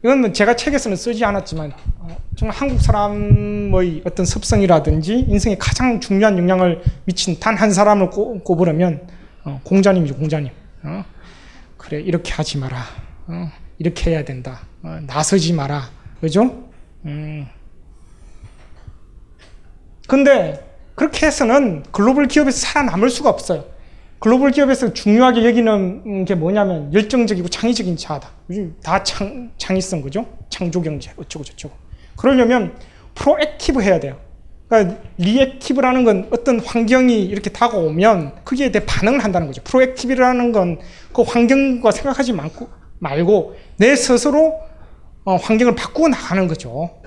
이건 뭐 제가 책에서는 쓰지 않았지만 어, 정말 한국 사람의 어떤 습성이라든지 인생에 가장 중요한 영향을 미친 단 한 사람을 꼽, 꼽으려면 어, 공자님이죠 공자님. 어? 그래 이렇게 하지 마라. 어? 이렇게 해야 된다. 어, 나서지 마라. 그죠? 음. 근데 그렇게 해서는 글로벌 기업에서 살아남을 수가 없어요. 글로벌 기업에서 중요하게 여기는 게 뭐냐면 열정적이고 창의적인 자다. 다 창, 창의성 그죠? 창조 경제 어쩌고 저쩌고. 그러려면 proactive 해야 돼요. 그러니까 reactive라는 건 어떤 환경이 이렇게 다가오면 거기에 대해 반응을 한다는 거죠. proactive라는 건 그 환경과 생각하지 말고, 말고 내 스스로 어, 환경을 바꾸어 나가는 거죠.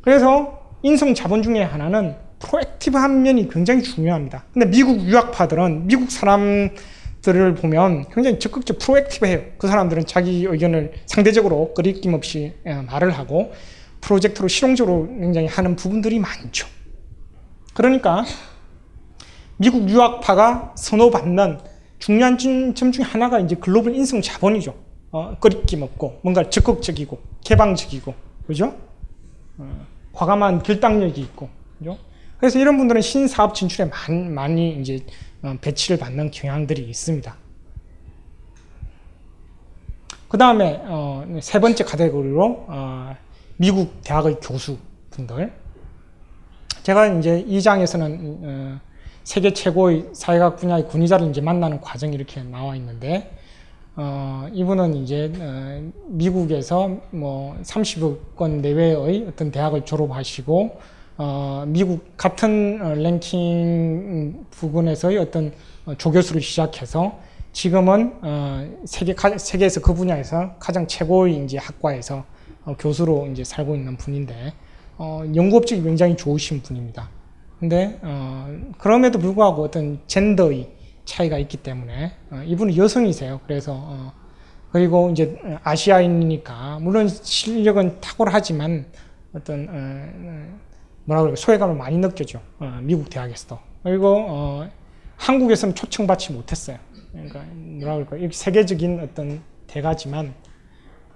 그래서 인성 자본 중에 하나는 proactive한 면이 굉장히 중요합니다. 근데 미국 유학파들은 미국 사람들을 보면 굉장히 적극적 proactive해요. 그 사람들은 자기 의견을 상대적으로 거리낌 없이 예, 말을 하고 프로젝트로 실용적으로 굉장히 하는 부분들이 많죠. 그러니까 미국 유학파가 선호받는 중요한 점 중에 하나가 이제 글로벌 인성 자본이죠. 어, 끄리낌 없고 뭔가 적극적이고 개방적이고 그죠? 어, 과감한 결단력이 있고 그죠? 그래서 이런 분들은 신사업 진출에 많이, 이제 어, 배치를 받는 경향들이 있습니다. 그 다음에 어, 세 번째 카테고리로 어, 미국 대학의 교수분들. 제가 이제 이 장에서는 어, 세계 최고의 사회학 분야의 군의자를 이제 만나는 과정이 이렇게 나와 있는데 어, 이분은 이제 어, 미국에서 뭐 30권 내외의 어떤 대학을 졸업하시고 어, 미국 같은 어, 랭킹 부분에서의 어떤 어, 조교수를 시작해서 지금은 어, 세계 세계에서 그 분야에서 가장 최고의 이제 학과에서 어, 교수로 이제 살고 있는 분인데 어, 연구 업적이 굉장히 좋으신 분입니다. 근데 어, 그럼에도 불구하고 어떤 젠더의 차이가 있기 때문에 어, 이분은 여성이세요. 그래서 어, 그리고 이제 아시아인이니까 물론 실력은 탁월하지만 어떤 어, 뭐라 그럴까 소외감을 많이 느껴죠. 어, 미국 대학에서도. 그리고 어, 한국에서는 초청받지 못했어요. 그러니까 뭐라 그럴까 이렇게 세계적인 어떤 대가지만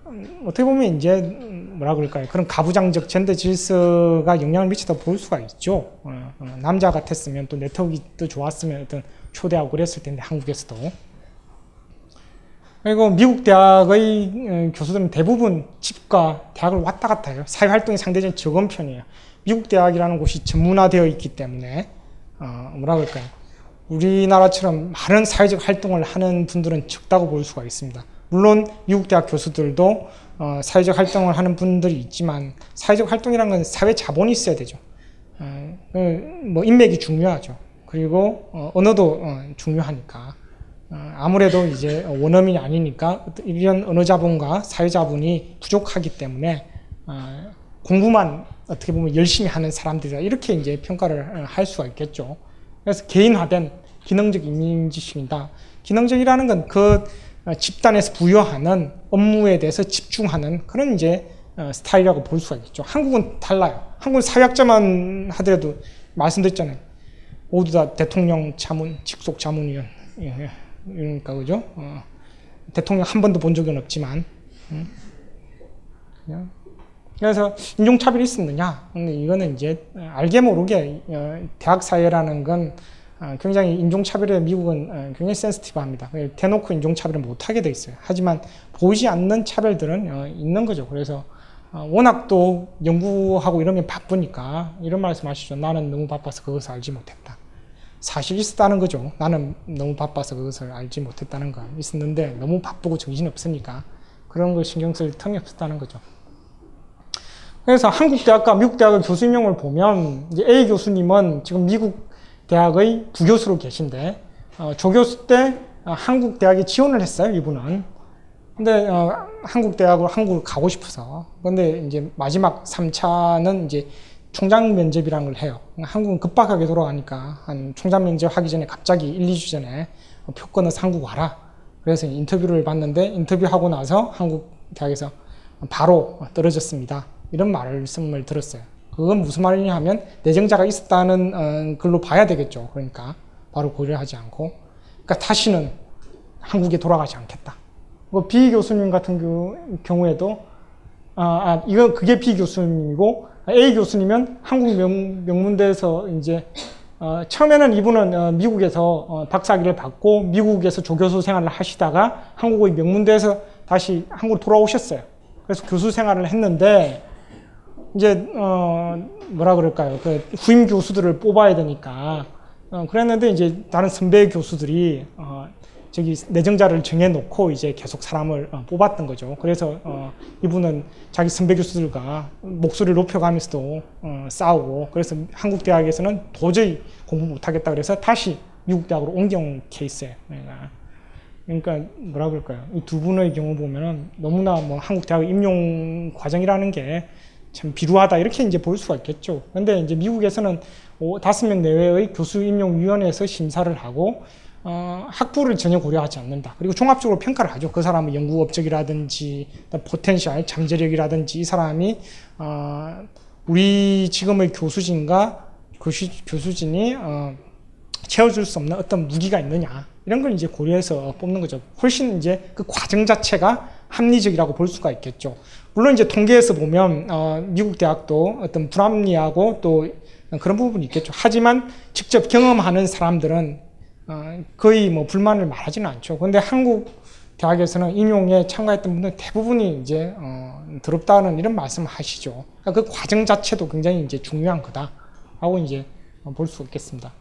음, 어떻게 보면 이제 뭐라 그럴까요? 그런 가부장적 젠더 질서가 영향을 미치다 볼 수가 있죠. 어, 어, 남자 같았으면 또 네트워크 도 좋았으면 어떤 초대하고 그랬을 텐데 한국에서도. 그리고 미국 대학의 어, 교수들은 대부분 집과 대학을 왔다 갔다 해요. 사회 활동이 상대적으로 적은 편이에요. 미국 대학이라는 곳이 전문화되어 있기 때문에 어, 뭐라 그럴까요? 우리나라처럼 많은 사회적 활동을 하는 분들은 적다고 볼 수가 있습니다. 물론 미국 대학 교수들도 어, 사회적 활동을 하는 분들이 있지만 사회적 활동이라는 건 사회 자본이 있어야 되죠. 어, 그뭐 인맥이 중요하죠. 그리고 어, 언어도 어, 중요하니까 어, 아무래도 이제 원어민이 아니니까 이런 언어 자본과 사회 자본이 부족하기 때문에 어, 공부만 어떻게 보면 열심히 하는 사람들이다 이렇게 이제 평가를 어, 할 수가 있겠죠. 그래서 개인화된 기능적 이미지식이다. 기능적이라는 건 그 집단에서 부여하는 업무에 대해서 집중하는 그런 이제 어, 스타일이라고 볼 수가 있겠죠. 한국은 달라요. 한국은 사회학자만 하더라도 말씀드렸잖아요. 모두 다 대통령 자문, 직속 자문위원. 예, 예. 이러니까, 그죠? 어, 대통령 한 번도 본 적은 없지만. 음. 그냥. 그래서 인종차별이 있었느냐? 근데 이거는 이제 알게 모르게 어, 대학 사회라는 건 어, 굉장히 인종차별에 미국은 어, 굉장히 센스티브합니다. 대놓고 인종차별을 못하게 돼 있어요. 하지만 보이지 않는 차별들은 어, 있는 거죠. 그래서 어, 워낙 또 연구하고 이러면 바쁘니까 이런 말씀 하시죠. 나는 너무 바빠서 그것을 알지 못했다. 사실 있었다는 거죠. 나는 너무 바빠서 그것을 알지 못했다는 거 있었는데 너무 바쁘고 정신이 없으니까 그런 걸 신경 쓸 틈이 없었다는 거죠. 그래서 한국 대학과 미국 대학의 교수 임명을 보면 A 교수님은 지금 미국 대학의 부교수로 계신데 어, 조교수 때 어, 한국 대학에 지원을 했어요. 이분은 근데 어, 한국 대학으로 한국을 가고 싶어서 근데 이제 마지막 3차는 이제 총장 면접이라는 걸 해요. 한국은 급박하게 돌아가니까 한 총장 면접 하기 전에 갑자기 1, 2주 전에 표권을 한국 와라. 그래서 인터뷰를 봤는데 인터뷰하고 나서 한국 대학에서 바로 떨어졌습니다. 이런 말씀을 들었어요. 그건 무슨 말이냐 하면 내정자가 있었다는 어, 걸로 봐야 되겠죠. 그러니까 바로 고려하지 않고 그러니까 다시는 한국에 돌아가지 않겠다. 뭐 B 교수님 같은 경우에도 아, 아 이거 그게 B 교수님이고 A 교수님은 한국 명, 명문대에서 이제 어, 처음에는 이분은 어, 미국에서 어, 박사학위를 받고 미국에서 조교수 생활을 하시다가 한국의 명문대에서 다시 한국으로 돌아오셨어요. 그래서 교수 생활을 했는데 이제 어 뭐라 그럴까요? 그 후임 교수들을 뽑아야 되니까 어, 그랬는데 이제 다른 선배 교수들이 어, 저기 내정자를 정해놓고 이제 계속 사람을 어, 뽑았던 거죠. 그래서 어, 이분은 자기 선배 교수들과 목소리를 높여가면서도 어, 싸우고 그래서 한국 대학에서는 도저히 공부 못하겠다 그래서 다시 미국 대학으로 옮겨온 케이스예요. 그러니까, 그러니까 뭐라 그럴까요? 이 두 분의 경우 보면은 너무나 뭐 한국 대학 임용 과정이라는 게 참 비루하다 이렇게 이제 볼 수가 있겠죠. 근데 이제 미국에서는 다섯 명 내외의 교수 임용 위원회에서 심사를 하고 어, 학부를 전혀 고려하지 않는다. 그리고 종합적으로 평가를 하죠. 그 사람의 연구 업적이라든지 potential, 잠재력이라든지 이 사람이 어, 우리 지금의 교수진과 교수, 교수진이 어, 채워줄 수 없는 어떤 무기가 있느냐 이런 걸 이제 고려해서 뽑는 거죠. 훨씬 이제 그 과정 자체가 합리적이라고 볼 수가 있겠죠. 물론 이제 통계에서 보면 어, 미국 대학도 어떤 불합리하고 또 그런 부분이 있겠죠. 하지만 직접 경험하는 사람들은 어, 거의 뭐 불만을 말하지는 않죠. 근데 한국 대학에서는 임용에 참가했던 분들 대부분이 이제 어, 더럽다는 이런 말씀을 하시죠. 그러니까 그 과정 자체도 굉장히 이제 중요한 거다라고 이제 볼 수 있겠습니다.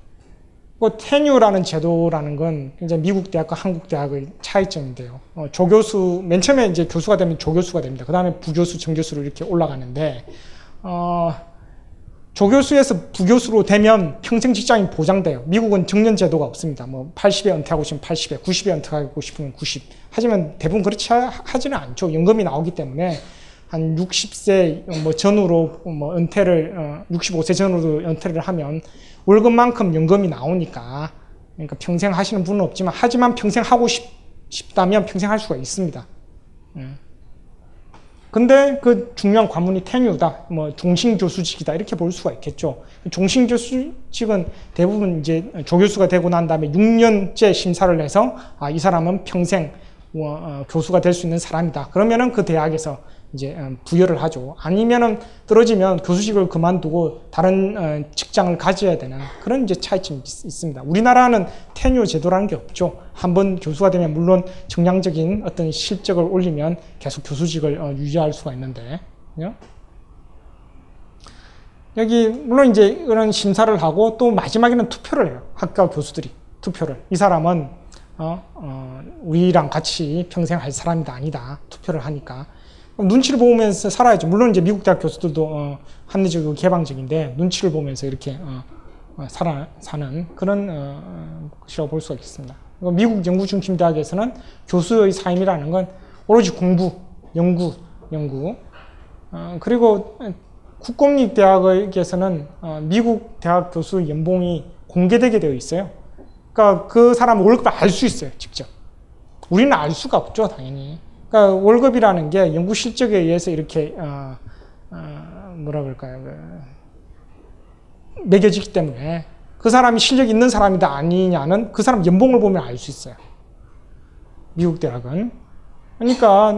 뭐 테뉴라는 제도라는 건 이제 미국 대학과 한국 대학의 차이점인데요. 어, 조교수 맨 처음에 이제 교수가 되면 조교수가 됩니다. 그 다음에 부교수, 정교수로 이렇게 올라가는데 어, 조교수에서 부교수로 되면 평생 직장이 보장돼요. 미국은 정년 제도가 없습니다. 뭐 80에 은퇴하고 싶으면 80에, 90에 은퇴하고 싶으면 90. 하지만 대부분 그렇지 하지는 않죠. 연금이 나오기 때문에 한 60세 뭐 전후로 뭐 은퇴를 어, 65세 전후로 은퇴를 하면 월급만큼 연금이 나오니까 그러니까 평생 하시는 분은 없지만 하지만 평생 하고 싶, 싶다면 평생 할 수가 있습니다. 음. 근데 그 중요한 관문이 테뉴다, 뭐 종신 교수직이다 이렇게 볼 수가 있겠죠. 종신 교수직은 대부분 이제 조교수가 되고 난 다음에 6년째 심사를 해서 아, 이 사람은 평생 뭐, 어, 교수가 될 수 있는 사람이다. 그러면은 그 대학에서 이제 어, 부여를 하죠. 아니면은 떨어지면 교수직을 그만두고 다른 어, 직장을 가져야 되는 그런 이제 차이점이 있, 습니다 우리나라는 테뉴 제도라는 게 없죠. 한번 교수가 되면 물론 정량적인 어떤 실적을 올리면 계속 교수직을 어, 유지할 수가 있는데 여기 물론 이제 이런 심사를 하고 또 마지막에는 투표를 해요. 학과 교수들이 투표를 이 사람은 어, 어, 우리랑 같이 평생 할 사람이다 아니다 투표를 하니까 눈치를 보면서 살아야죠. 물론 이제 미국 대학 교수들도 어, 합리적이고 개방적인데 눈치를 보면서 이렇게 어, 어, 살아 사는 그런 어, 것이라고 볼 수가 있습니다. 미국 연구 중심 대학에서는 교수의 삶이라는 건 오로지 공부, 연구, 연구. 어, 그리고 국공립 대학에서는 어, 미국 대학 교수 연봉이 공개되게 되어 있어요. 그러니까 그 사람 월급을 알 수 있어요, 직접. 우리는 알 수가 없죠, 당연히. 그러니까 월급이라는 게 연구 실적에 의해서 이렇게 어, 어, 뭐라 그럴까요? 그, 매겨지기 때문에 그 사람이 실력 있는 사람이다 아니냐는 그 사람 연봉을 보면 알 수 있어요. 미국 대학은. 그러니까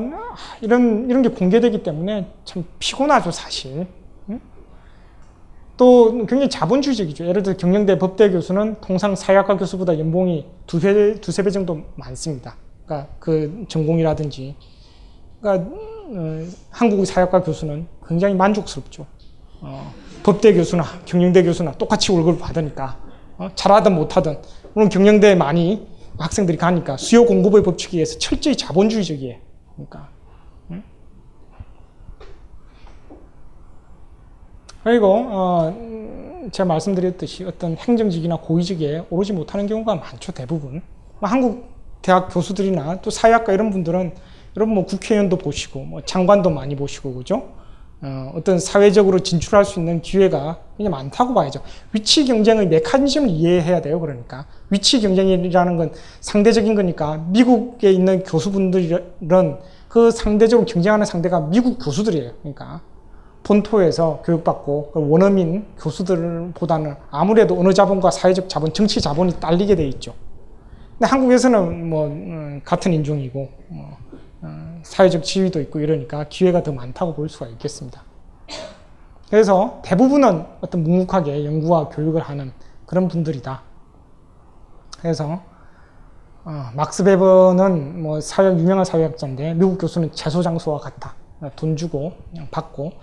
이런 이런 게 공개되기 때문에 참 피곤하죠, 사실. 또 굉장히 자본주의적이죠. 예를 들어 경영대 법대 교수는 통상 사회학과 교수보다 연봉이 두세 두세 배 정도 많습니다. 그러니까 그 전공이라든지. 그러니까 어, 한국 사회학과 교수는 굉장히 만족스럽죠. 어, 법대 교수나 경영대 교수나 똑같이 월급을 받으니까 어, 잘하든 못하든 물론 경영대에 많이 학생들이 가니까 수요 공급의 법칙에 의해서 철저히 자본주의적이에요. 그러니까 응? 그리고 어, 제가 말씀드렸듯이 어떤 행정직이나 고위직에 오르지 못하는 경우가 많죠 대부분. 뭐 한국 대학 교수들이나 또 사회학과 이런 분들은 여러분 뭐 국회의원도 보시고 뭐 장관도 많이 보시고 그죠? 어, 어떤 사회적으로 진출할 수 있는 기회가 굉장히 많다고 봐야죠. 위치 경쟁의 메커니즘을 이해해야 돼요. 그러니까 위치 경쟁이라는 건 상대적인 거니까 미국에 있는 교수분들은 그 상대적으로 경쟁하는 상대가 미국 교수들이에요. 그러니까 본토에서 교육받고 그 원어민 교수들보다는 아무래도 언어 자본과 사회적 자본, 정치 자본이 딸리게 돼 있죠. 근데 한국에서는 뭐 음, 같은 인종이고 뭐, 어, 사회적 지위도 있고 이러니까 기회가 더 많다고 볼 수가 있겠습니다. 그래서 대부분은 어떤 묵묵하게 연구와 교육을 하는 그런 분들이다. 그래서 어, 막스 베버는 뭐 사회 유명한 사회학자인데 미국 교수는 재소 장소와 같다. 돈 주고 받고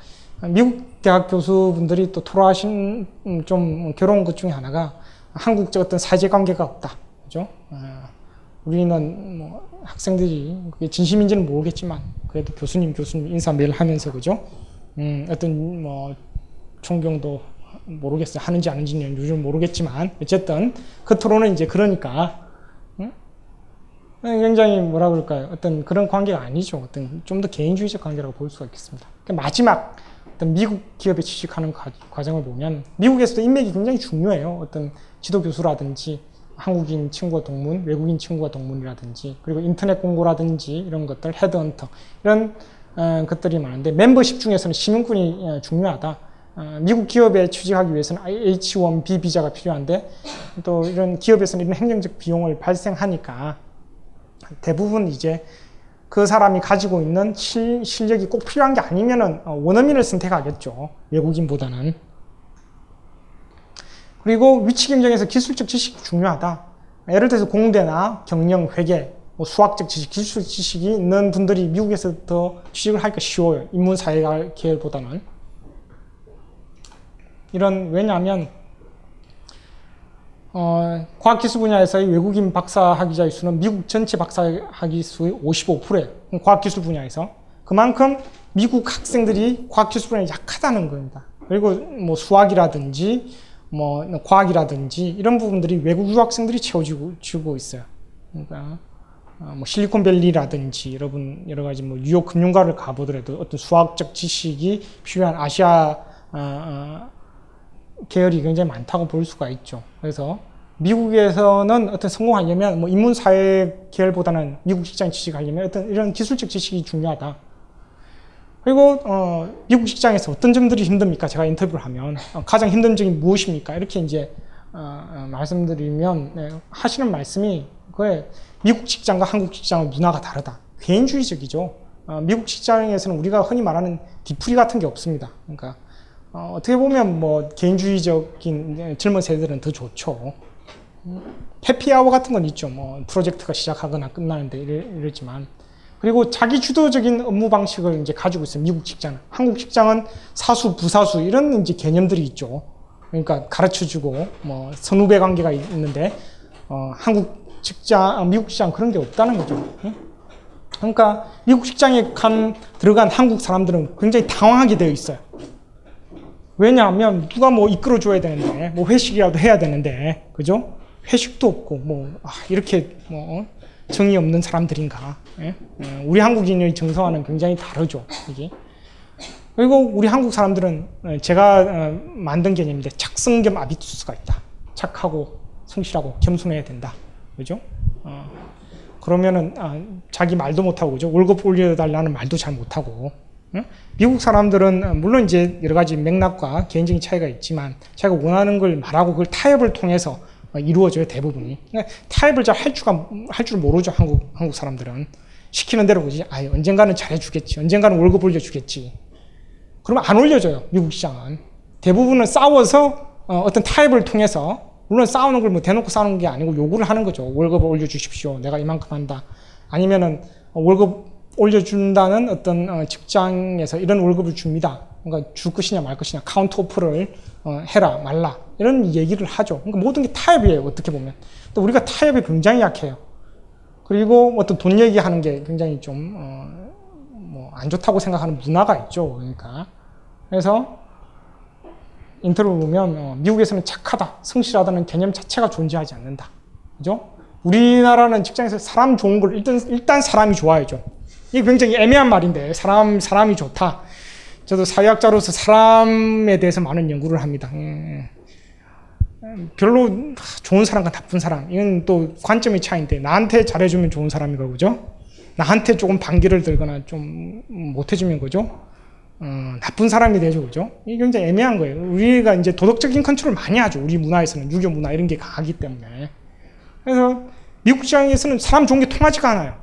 미국 대학 교수분들이 또 토로하신 음, 좀 괴로운 것 중에 하나가 한국적 어떤 사제 관계가 없다. 그죠? 어, 우리는 뭐 학생들이 그게 진심인지는 모르겠지만 그래도 교수님 교수님 인사 매일 하면서 그죠? 음, 어떤 뭐 존경도 모르겠어요 하는지 아닌지는 요즘 모르겠지만 어쨌든 겉으로는 이제 그러니까 응? 굉장히 뭐라 그럴까요? 어떤 그런 관계가 아니죠. 어떤 좀 더 개인주의적 관계라고 볼 수가 있겠습니다. 그러니까 마지막 어떤 미국 기업에 취직하는 과정을 보면 미국에서도 인맥이 굉장히 중요해요. 어떤 지도 교수라든지 한국인 친구와 동문, 외국인 친구와 동문이라든지 그리고 인터넷 공고라든지 이런 것들, 헤드헌터 이런 어, 것들이 많은데 멤버십 중에서는 신용군이 어, 중요하다. 어, 미국 기업에 취직하기 위해서는 H1B 비자가 필요한데 또 이런 기업에서는 이런 행정적 비용을 발생하니까 대부분 이제 그 사람이 가지고 있는 실, 실력이 꼭 필요한 게 아니면은 어, 원어민을 선택하겠죠. 외국인보다는. 그리고 위치 경쟁에서 기술적 지식이 중요하다. 예를 들어서 공대나 경영, 회계, 뭐 수학적 지식, 기술 지식이 있는 분들이 미국에서 더 취직을 하기가 쉬워요. 인문사회 계열보다는. 이런, 왜냐하면, 어, 과학기술 분야에서의 외국인 박사학위자의 수는 미국 전체 박사학위 수의 55%예요. 과학기술 분야에서. 그만큼 미국 학생들이 과학기술 분야에 약하다는 겁니다. 그리고 뭐 수학이라든지 뭐 과학이라든지 이런 부분들이 외국 유학생들이 채워주고 있어요. 그러니까 어, 뭐 실리콘밸리라든지 여러분 여러 가지 뭐 뉴욕 금융가를 가보더라도 어떤 수학적 지식이 필요한 아시아 어, 어, 계열이 굉장히 많다고 볼 수가 있죠. 그래서 미국에서는 어떤 성공하려면 뭐 인문사회 계열보다는 미국 직장 취직하려면 어떤 이런 기술적 지식이 중요하다. 그리고 어, 미국 직장에서 어떤 점들이 힘듭니까? 제가 인터뷰를 하면 어, 가장 힘든 점이 무엇입니까? 이렇게 이제 어, 어 말씀드리면 네, 하시는 말씀이 그에 미국 직장과 한국 직장의 문화가 다르다. 개인주의적이죠. 어, 미국 직장에서는 우리가 흔히 말하는 디프리 같은 게 없습니다. 그러니까 어, 떻게 보면 뭐 개인주의적인 젊은 세대들은 더 좋죠. 해피아워 같은 건 있죠. 뭐 프로젝트가 시작하거나 끝나는데 이러, 지만 그리고 자기 주도적인 업무 방식을 이제 가지고 있어요. 미국 직장은. 한국 직장은 사수, 부사수 이런 이제 개념들이 있죠. 그러니까 가르쳐 주고 뭐 선후배 관계가 있는데 어, 한국 직장, 아, 미국 직장 그런 게 없다는 거죠. 그러니까 미국 직장에 간 들어간 한국 사람들은 굉장히 당황하게 되어 있어요. 왜냐하면 누가 뭐 이끌어 줘야 되는데 뭐 회식이라도 해야 되는데 그죠? 회식도 없고 뭐 아, 이렇게 뭐 정이 없는 사람들인가? 예? 예? 우리 한국인의 정서와는 굉장히 다르죠. 이게. 그리고 우리 한국 사람들은 어, 제가 어, 만든 개념인데 착성 겸 아비투스가 있다. 착하고 성실하고 겸손해야 된다. 그죠? 어, 그러면은 아, 자기 말도 못하고 그죠? 월급 올려달라는 말도 잘 못하고 응? 미국 사람들은 어, 물론 이제 여러 가지 맥락과 개인적인 차이가 있지만 자기가 원하는 걸 말하고 그걸 타협을 통해서 어, 이루어져요 대부분이. 타협을 잘 할 줄가 할 줄 모르죠 한국 한국 사람들은. 시키는 대로 그지? 아 언젠가는 잘해주겠지. 언젠가는 월급 올려주겠지. 그러면 안 올려줘요 미국 시장은. 대부분은 싸워서 어, 어떤 타협을 통해서. 물론 싸우는 걸 뭐 대놓고 싸우는 게 아니고 요구를 하는 거죠. 월급을 올려주십시오. 내가 이만큼 한다. 아니면은 월급 올려준다는 어떤 어, 직장에서 이런 월급을 줍니다. 그러니까 줄 것이냐 말 것이냐 counter offer를 어, 해라 말라 이런 얘기를 하죠. 그러니까 모든 게 타협이에요. 어떻게 보면. 또 우리가 타협이 굉장히 약해요. 그리고 어떤 돈 얘기하는 게 굉장히 좀 어, 뭐 안 좋다고 생각하는 문화가 있죠. 그러니까 그래서 인터뷰 보면 어, 미국에서는 착하다, 성실하다는 개념 자체가 존재하지 않는다. 그죠? 우리나라는 직장에서 사람 좋은 걸 일단 일단 사람이 좋아야죠. 이게 굉장히 애매한 말인데 사람 사람이 좋다. 저도 사회학자로서 사람에 대해서 많은 연구를 합니다. 예. 별로 좋은 사람과 나쁜 사람 이건 또 관점의 차이인데 나한테 잘해주면 좋은 사람이고 그죠? 나한테 조금 반기를 들거나 좀 못해주면 그죠? 어, 나쁜 사람이 되죠 그죠? 이게 굉장히 애매한 거예요. 우리가 이제 도덕적인 컨트롤 많이 하죠. 우리 문화에서는 유교 문화 이런 게 강하기 때문에 그래서 미국 시장에서는 사람 좋은 게 통하지가 않아요.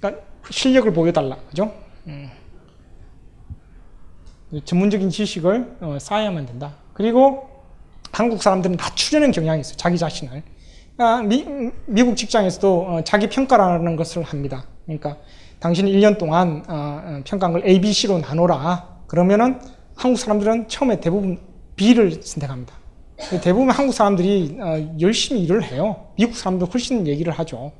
그러니까 실력을 보여달라. 그죠? 음. 전문적인 지식을 어, 쌓아야만 된다. 그리고 한국 사람들은 낮추려는 경향이 있어요. 자기 자신을. 그러니까 미, 국 직장에서도 어, 자기 평가라는 것을 합니다. 그러니까 당신이 1년 동안 어, 어, 평가한 걸 A, B, C로 나눠라. 그러면은 한국 사람들은 처음에 대부분 B를 선택합니다. 대부분 한국 사람들이 어, 열심히 일을 해요. 미국 사람들 훨씬 얘기를 하죠.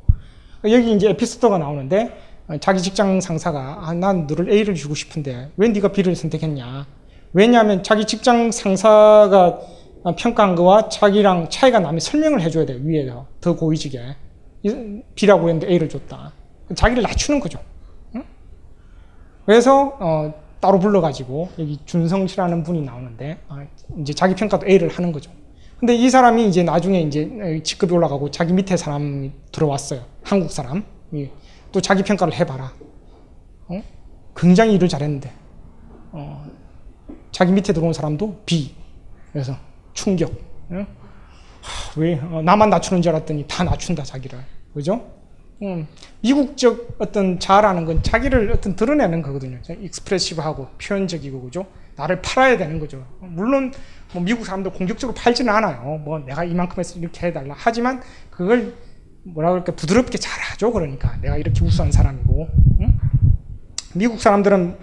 여기 이제 에피소드가 나오는데 어, 자기 직장 상사가 아, 난 너를 A를 주고 싶은데 왜 네가 B를 선택했냐? 왜냐하면 자기 직장 상사가 어, 평가한 거와 자기랑 차이가 나면 설명을 해줘야 돼 위에서 더 고위직에 B라고 했는데 A를 줬다. 자기를 낮추는 거죠. 응? 그래서 어, 따로 불러가지고 여기 준성 씨라는 분이 나오는데 어, 이제 자기 평가도 A를 하는 거죠. 근데 이 사람이 이제 나중에 이제 직급이 올라가고 자기 밑에 사람이 들어왔어요. 한국 사람. 또 자기 평가를 해봐라. 어? 굉장히 일을 잘했는데 어, 자기 밑에 들어온 사람도 B. 그래서 충격. 어? 하, 왜 어, 나만 낮추는 줄 알았더니 다 낮춘다 자기를. 그죠? 음, 미국적 어떤 자라는 건 자기를 어떤 드러내는 거거든요. 익스프레시브하고 표현적이고 그죠? 나를 팔아야 되는 거죠. 물론 뭐 미국 사람들 공격적으로 팔지는 않아요. 뭐 내가 이만큼 해서 이렇게 해달라. 하지만 그걸 뭐라 그럴까 부드럽게 잘하죠. 그러니까 내가 이렇게 우수한 사람이고 응? 미국 사람들은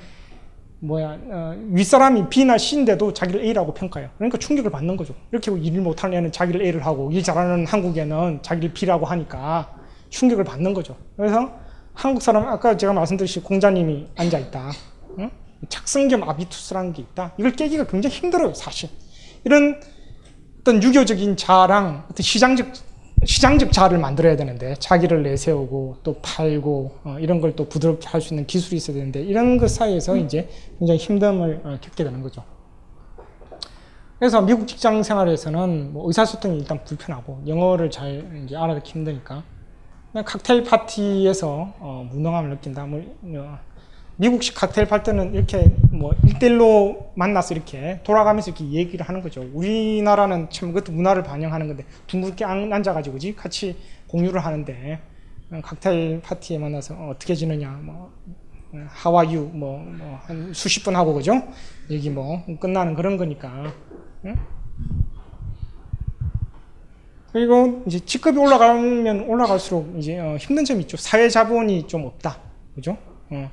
뭐야 어, 윗사람이 B나 C인데도 자기를 A라고 평가해요. 그러니까 충격을 받는 거죠. 이렇게 일 못하는 애는 자기를 A를 하고 일 잘하는 한국에는 자기를 B라고 하니까 충격을 받는 거죠. 그래서 한국 사람 아까 제가 말씀드렸듯이 공자님이 앉아 있다. 응? 착승겸 아비투스라는 게 있다. 이걸 깨기가 굉장히 힘들어요, 사실. 이런 어떤 유교적인 자랑, 어떤 시장적 시장적 자를 만들어야 되는데 자기를 내세우고 또 팔고 어, 이런 걸 또 부드럽게 할 수 있는 기술이 있어야 되는데 이런 것 사이에서 음. 이제 굉장히 힘듦을 어, 겪게 되는 거죠. 그래서 미국 직장 생활에서는 뭐 의사소통이 일단 불편하고 영어를 잘 이제 알아듣기 힘드니까 칵테일 파티에서 어, 무능함을 느낀다. 뭐 어, 미국식 칵테일 팔 때는 이렇게 뭐 1대1로 만나서 이렇게 돌아가면서 이렇게 얘기를 하는 거죠. 우리나라는 참 그것도 문화를 반영하는 건데 둥글게 앉아가지고 지 같이 공유를 하는데 칵테일 파티에 만나서 어, 떻게 지느냐 뭐 하와유 뭐, 뭐, 한 수십 분 하고 그죠? 얘기 뭐 끝나는 그런 거니까. 응? 그리고 이제 직급이 올라가면 올라갈수록 이제 어, 힘든 점이 있죠. 사회 자본이 좀 없다. 그죠? 어.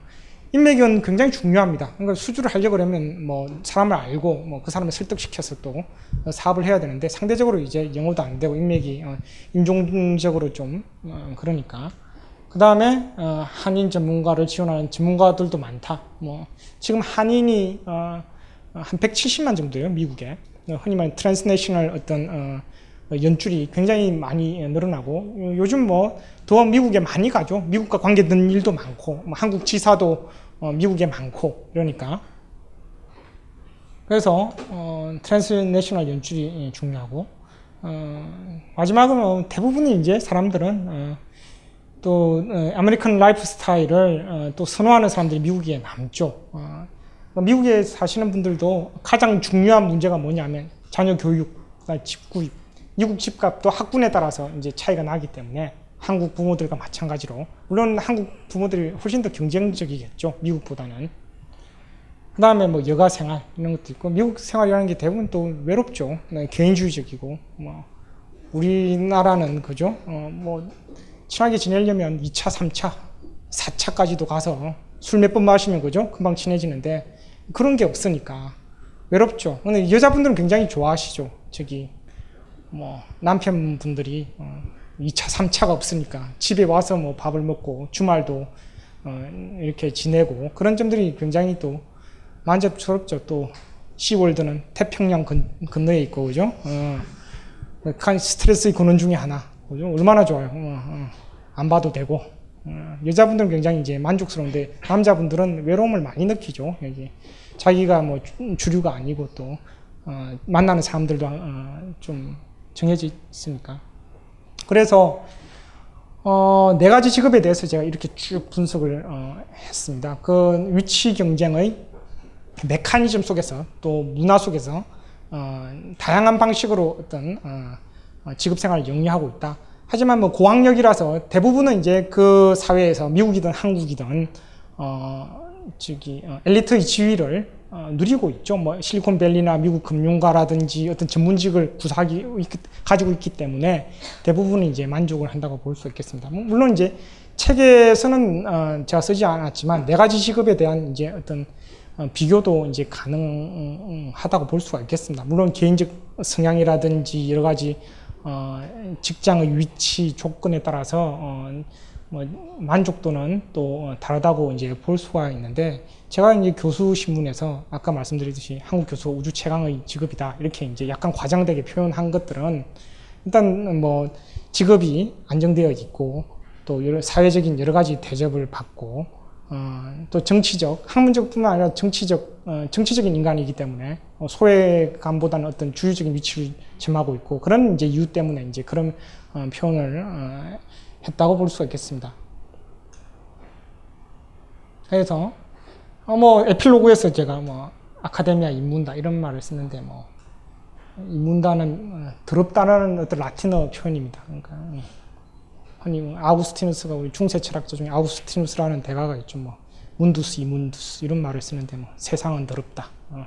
인맥은 굉장히 중요합니다. 그러니까 수주를 하려고 그러면 뭐 사람을 알고 뭐 그 사람을 설득시켜서 또 사업을 해야 되는데 상대적으로 이제 영어도 안 되고 인맥이 어, 인종적으로 좀 어, 그러니까 그 다음에 어, 한인 전문가를 지원하는 전문가들도 많다. 뭐 지금 한인이 한 170만 정도예요 미국에 흔히 말하는 transnational 어떤 연줄이 굉장히 많이 늘어나고 요즘 뭐 더 미국에 많이 가죠. 미국과 관계된 일도 많고 뭐 한국 지사도 어, 미국에 많고 이러니까. 그래서 어, transnational 연줄이 중요하고. 어, 마지막으로 대부분의 이제 사람들은 어, 또 어, American lifestyle을 어, 또 선호하는 사람들이 미국에 남죠. 어, 미국에 사시는 분들도 가장 중요한 문제가 뭐냐면 자녀 교육, 그다음에 집 구입, 미국 집값도 학군에 따라서 이제 차이가 나기 때문에 한국 부모들과 마찬가지로. 물론 한국 부모들이 훨씬 더 경쟁적이겠죠 미국보다는. 그 다음에 뭐 여가 생활 이런 것도 있고 미국 생활이라는 게 대부분 또 외롭죠. 네, 개인주의적이고 뭐 우리나라는 그죠? 어, 뭐 친하게 지내려면 2차 3차 4차까지도 가서 술 몇 번 마시면 그죠? 금방 친해지는데 그런 게 없으니까 외롭죠. 근데 여자분들은 굉장히 좋아하시죠 저기. 뭐 남편분들이. 어, 2차, 3차가 없으니까 집에 와서 뭐 밥을 먹고 주말도 어, 이렇게 지내고 그런 점들이 굉장히 또 만족스럽죠. 또 시월드는 태평양 건, 건너에 있고 그죠? 어, 간 스트레스 근원 중에 하나. 그죠? 얼마나 좋아요. 어, 어, 안 봐도 되고. 어, 여자분들은 굉장히 이제 만족스러운데 남자분들은 외로움을 많이 느끼죠. 여기 자기가 뭐 주류가 아니고 또 어, 만나는 사람들도 어, 좀 정해져 있으니까. 그래서 어, 네 가지 직업에 대해서 제가 이렇게 쭉 분석을 어, 했습니다. 그 위치 경쟁의 메커니즘 속에서 또 문화 속에서 어, 다양한 방식으로 어떤 어, 직업 생활을 영위하고 있다. 하지만 뭐 고학력이라서 대부분은 이제 그 사회에서 미국이든 한국이든 어, 저기 어, 엘리트의 지위를 어, 누리고 있죠. 뭐 실리콘밸리나 미국 금융가라든지 어떤 전문직을 구사하기 가지고 있기 때문에 대부분은 이제 만족을 한다고 볼 수 있겠습니다. 뭐 물론 이제 책에서는 어, 제가 쓰지 않았지만 네 가지 직업에 대한 이제 어떤 어, 비교도 이제 가능하다고 볼 수가 있겠습니다. 물론 개인적 성향이라든지 여러 가지 어, 직장의 위치 조건에 따라서 어, 뭐 만족도는 또 다르다고 이제 볼 수가 있는데 제가 이제 교수 신문에서 아까 말씀드렸듯이 한국 교수가 우주 최강의 직업이다 이렇게 이제 약간 과장되게 표현한 것들은 일단 뭐 직업이 안정되어 있고 또 여러 사회적인 여러 가지 대접을 받고 어, 또 정치적 학문적뿐만 아니라 정치적 어, 정치적인 인간이기 때문에 어, 소외감보다는 어떤 주류적인 위치를 점하고 있고 그런 이제 이유 때문에 이제 그런 어, 표현을 어, 했다고 볼 수가 있겠습니다. 그래서 어, 뭐 에필로그에서 제가 뭐 아카데미아 인문다 이런 말을 쓰는데 뭐 인문다는 어, 더럽다는 어떤 라틴어 표현입니다. 그러니까 음. 흔히 아우스티누스가 우리 중세 철학자 중에 아우스티누스라는 대가가 있죠. 뭐 문두스 이문두스 이런 말을 쓰는데 뭐 세상은 더럽다. 어.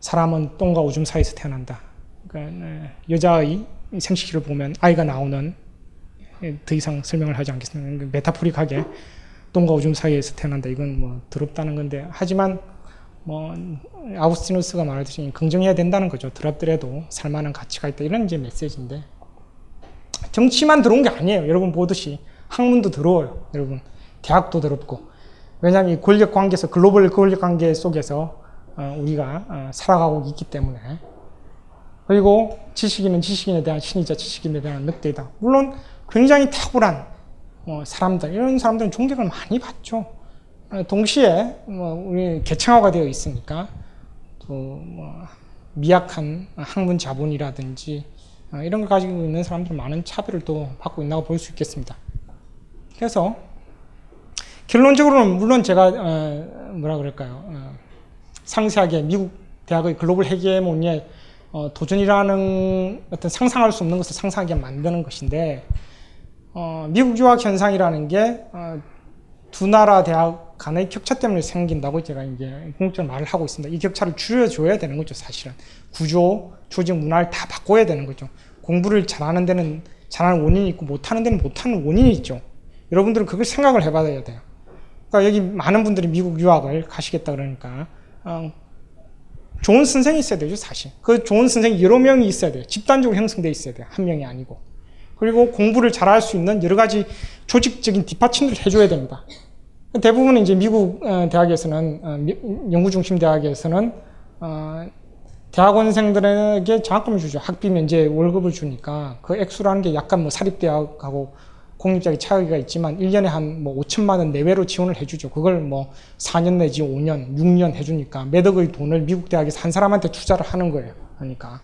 사람은 똥과 오줌 사이에서 태어난다. 그러니까 네, 여자의 생식기를 보면 아이가 나오는 예, 더 이상 설명을 하지 않겠습니다. 메타포릭하게 똥과 오줌 사이에서 태어난다. 이건 뭐 더럽다는 건데 하지만 뭐 아우스티누스가 말하듯이 긍정해야 된다는 거죠. 더럽더라도 살만한 가치가 있다. 이런 이제 메시지인데 정치만 들어온 게 아니에요. 여러분 보듯이 학문도 더러워요. 여러분 대학도 더럽고 왜냐하면 권력 관계에서 글로벌 권력 관계 속에서 어, 우리가 어, 살아가고 있기 때문에 그리고 지식인은 지식인에 대한 신이자 지식인에 대한 늑대이다. 물론 굉장히 탁월한 뭐 사람들 이런 사람들은 존경을 많이 받죠. 어, 동시에 뭐 우리 개창화가 되어 있으니까 또뭐 미약한 학문 자본이라든지 어, 이런 걸 가지고 있는 사람들은 많은 차별을 또 받고 있다고 볼 수 있겠습니다. 그래서 결론적으로는 물론 제가 어, 뭐라 그럴까요? 상세하게 미국 대학의 글로벌 헤게모니에 도전이라는 어떤 상상할 수 없는 것을 상상하게 만드는 것인데 어, 미국 유학 현상이라는 게두 어, 나라 대학 간의 격차 때문에 생긴다고 제가 이제 공적으로 말을 하고 있습니다. 이 격차를 줄여줘야 되는 거죠, 사실은. 구조, 조직 문화를 다 바꿔야 되는 거죠. 공부를 잘하는 데는 잘하는 원인이 있고 못하는 데는 못하는 원인이 있죠. 여러분들은 그걸 생각을 해봐야 돼요. 그러니까 여기 많은 분들이 미국 유학을 가시겠다 그러니까 어, 좋은 선생이 있어야 되죠, 사실. 그 좋은 선생이 여러 명이 있어야 돼요. 집단적으로 형성돼 있어야 돼요. 한 명이 아니고. 그리고 공부를 잘할 수 있는 여러 가지 조직적인 뒷받침을 해줘야 됩니다. 대부분 이제 미국 어, 대학에서는 어, 연구 중심 대학에서는 어, 대학원생들에게 장학금을 주죠. 학비 면제 월급을 주니까 그 액수라는 게 약간 뭐 사립대학하고 공립대학이 차이가 있지만 1년에 한 뭐 5천만 원 내외로 지원을 해주죠. 그걸 뭐 4년 내지 5년, 6년 해주니까 몇 억의 돈을 미국 대학에서 한 사람한테 투자를 하는 거예요. 그러니까.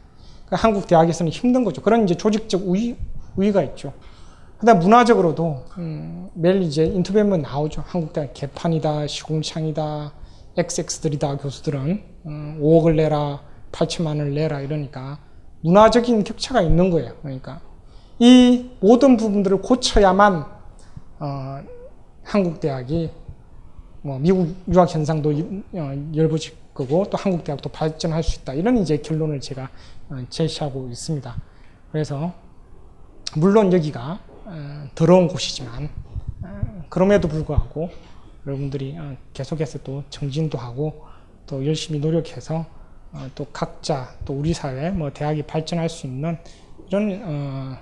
그러니까 한국 대학에서는 힘든 거죠. 그런 이제 조직적 우위, 우위가 있죠. 그다음 문화적으로도 음, 매일 이제 인터뷰에 보면 나오죠. 한국 대학 개판이다, 시공창이다, XX들이다 교수들은 음, 5억을 내라, 8천만 원을 내라 이러니까 문화적인 격차가 있는 거예요. 그러니까 이 모든 부분들을 고쳐야만 어, 한국 대학이 뭐 미국 유학 현상도 어, 열부질 거고 또 한국 대학도 발전할 수 있다 이런 이제 결론을 제가 어, 제시하고 있습니다. 그래서 물론 여기가 어, 더러운 곳이지만 어, 그럼에도 불구하고 여러분들이 어, 계속해서 또 정진도 하고 또 열심히 노력해서 어, 또 각자 또 우리 사회 뭐 대학이 발전할 수 있는 이런 어,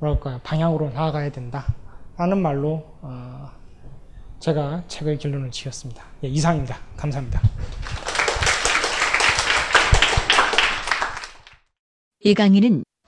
뭐랄까요 방향으로 나아가야 된다라는 말로 어, 제가 책의 결론을 지었습니다. 예, 이상입니다. 감사합니다. 이 강의는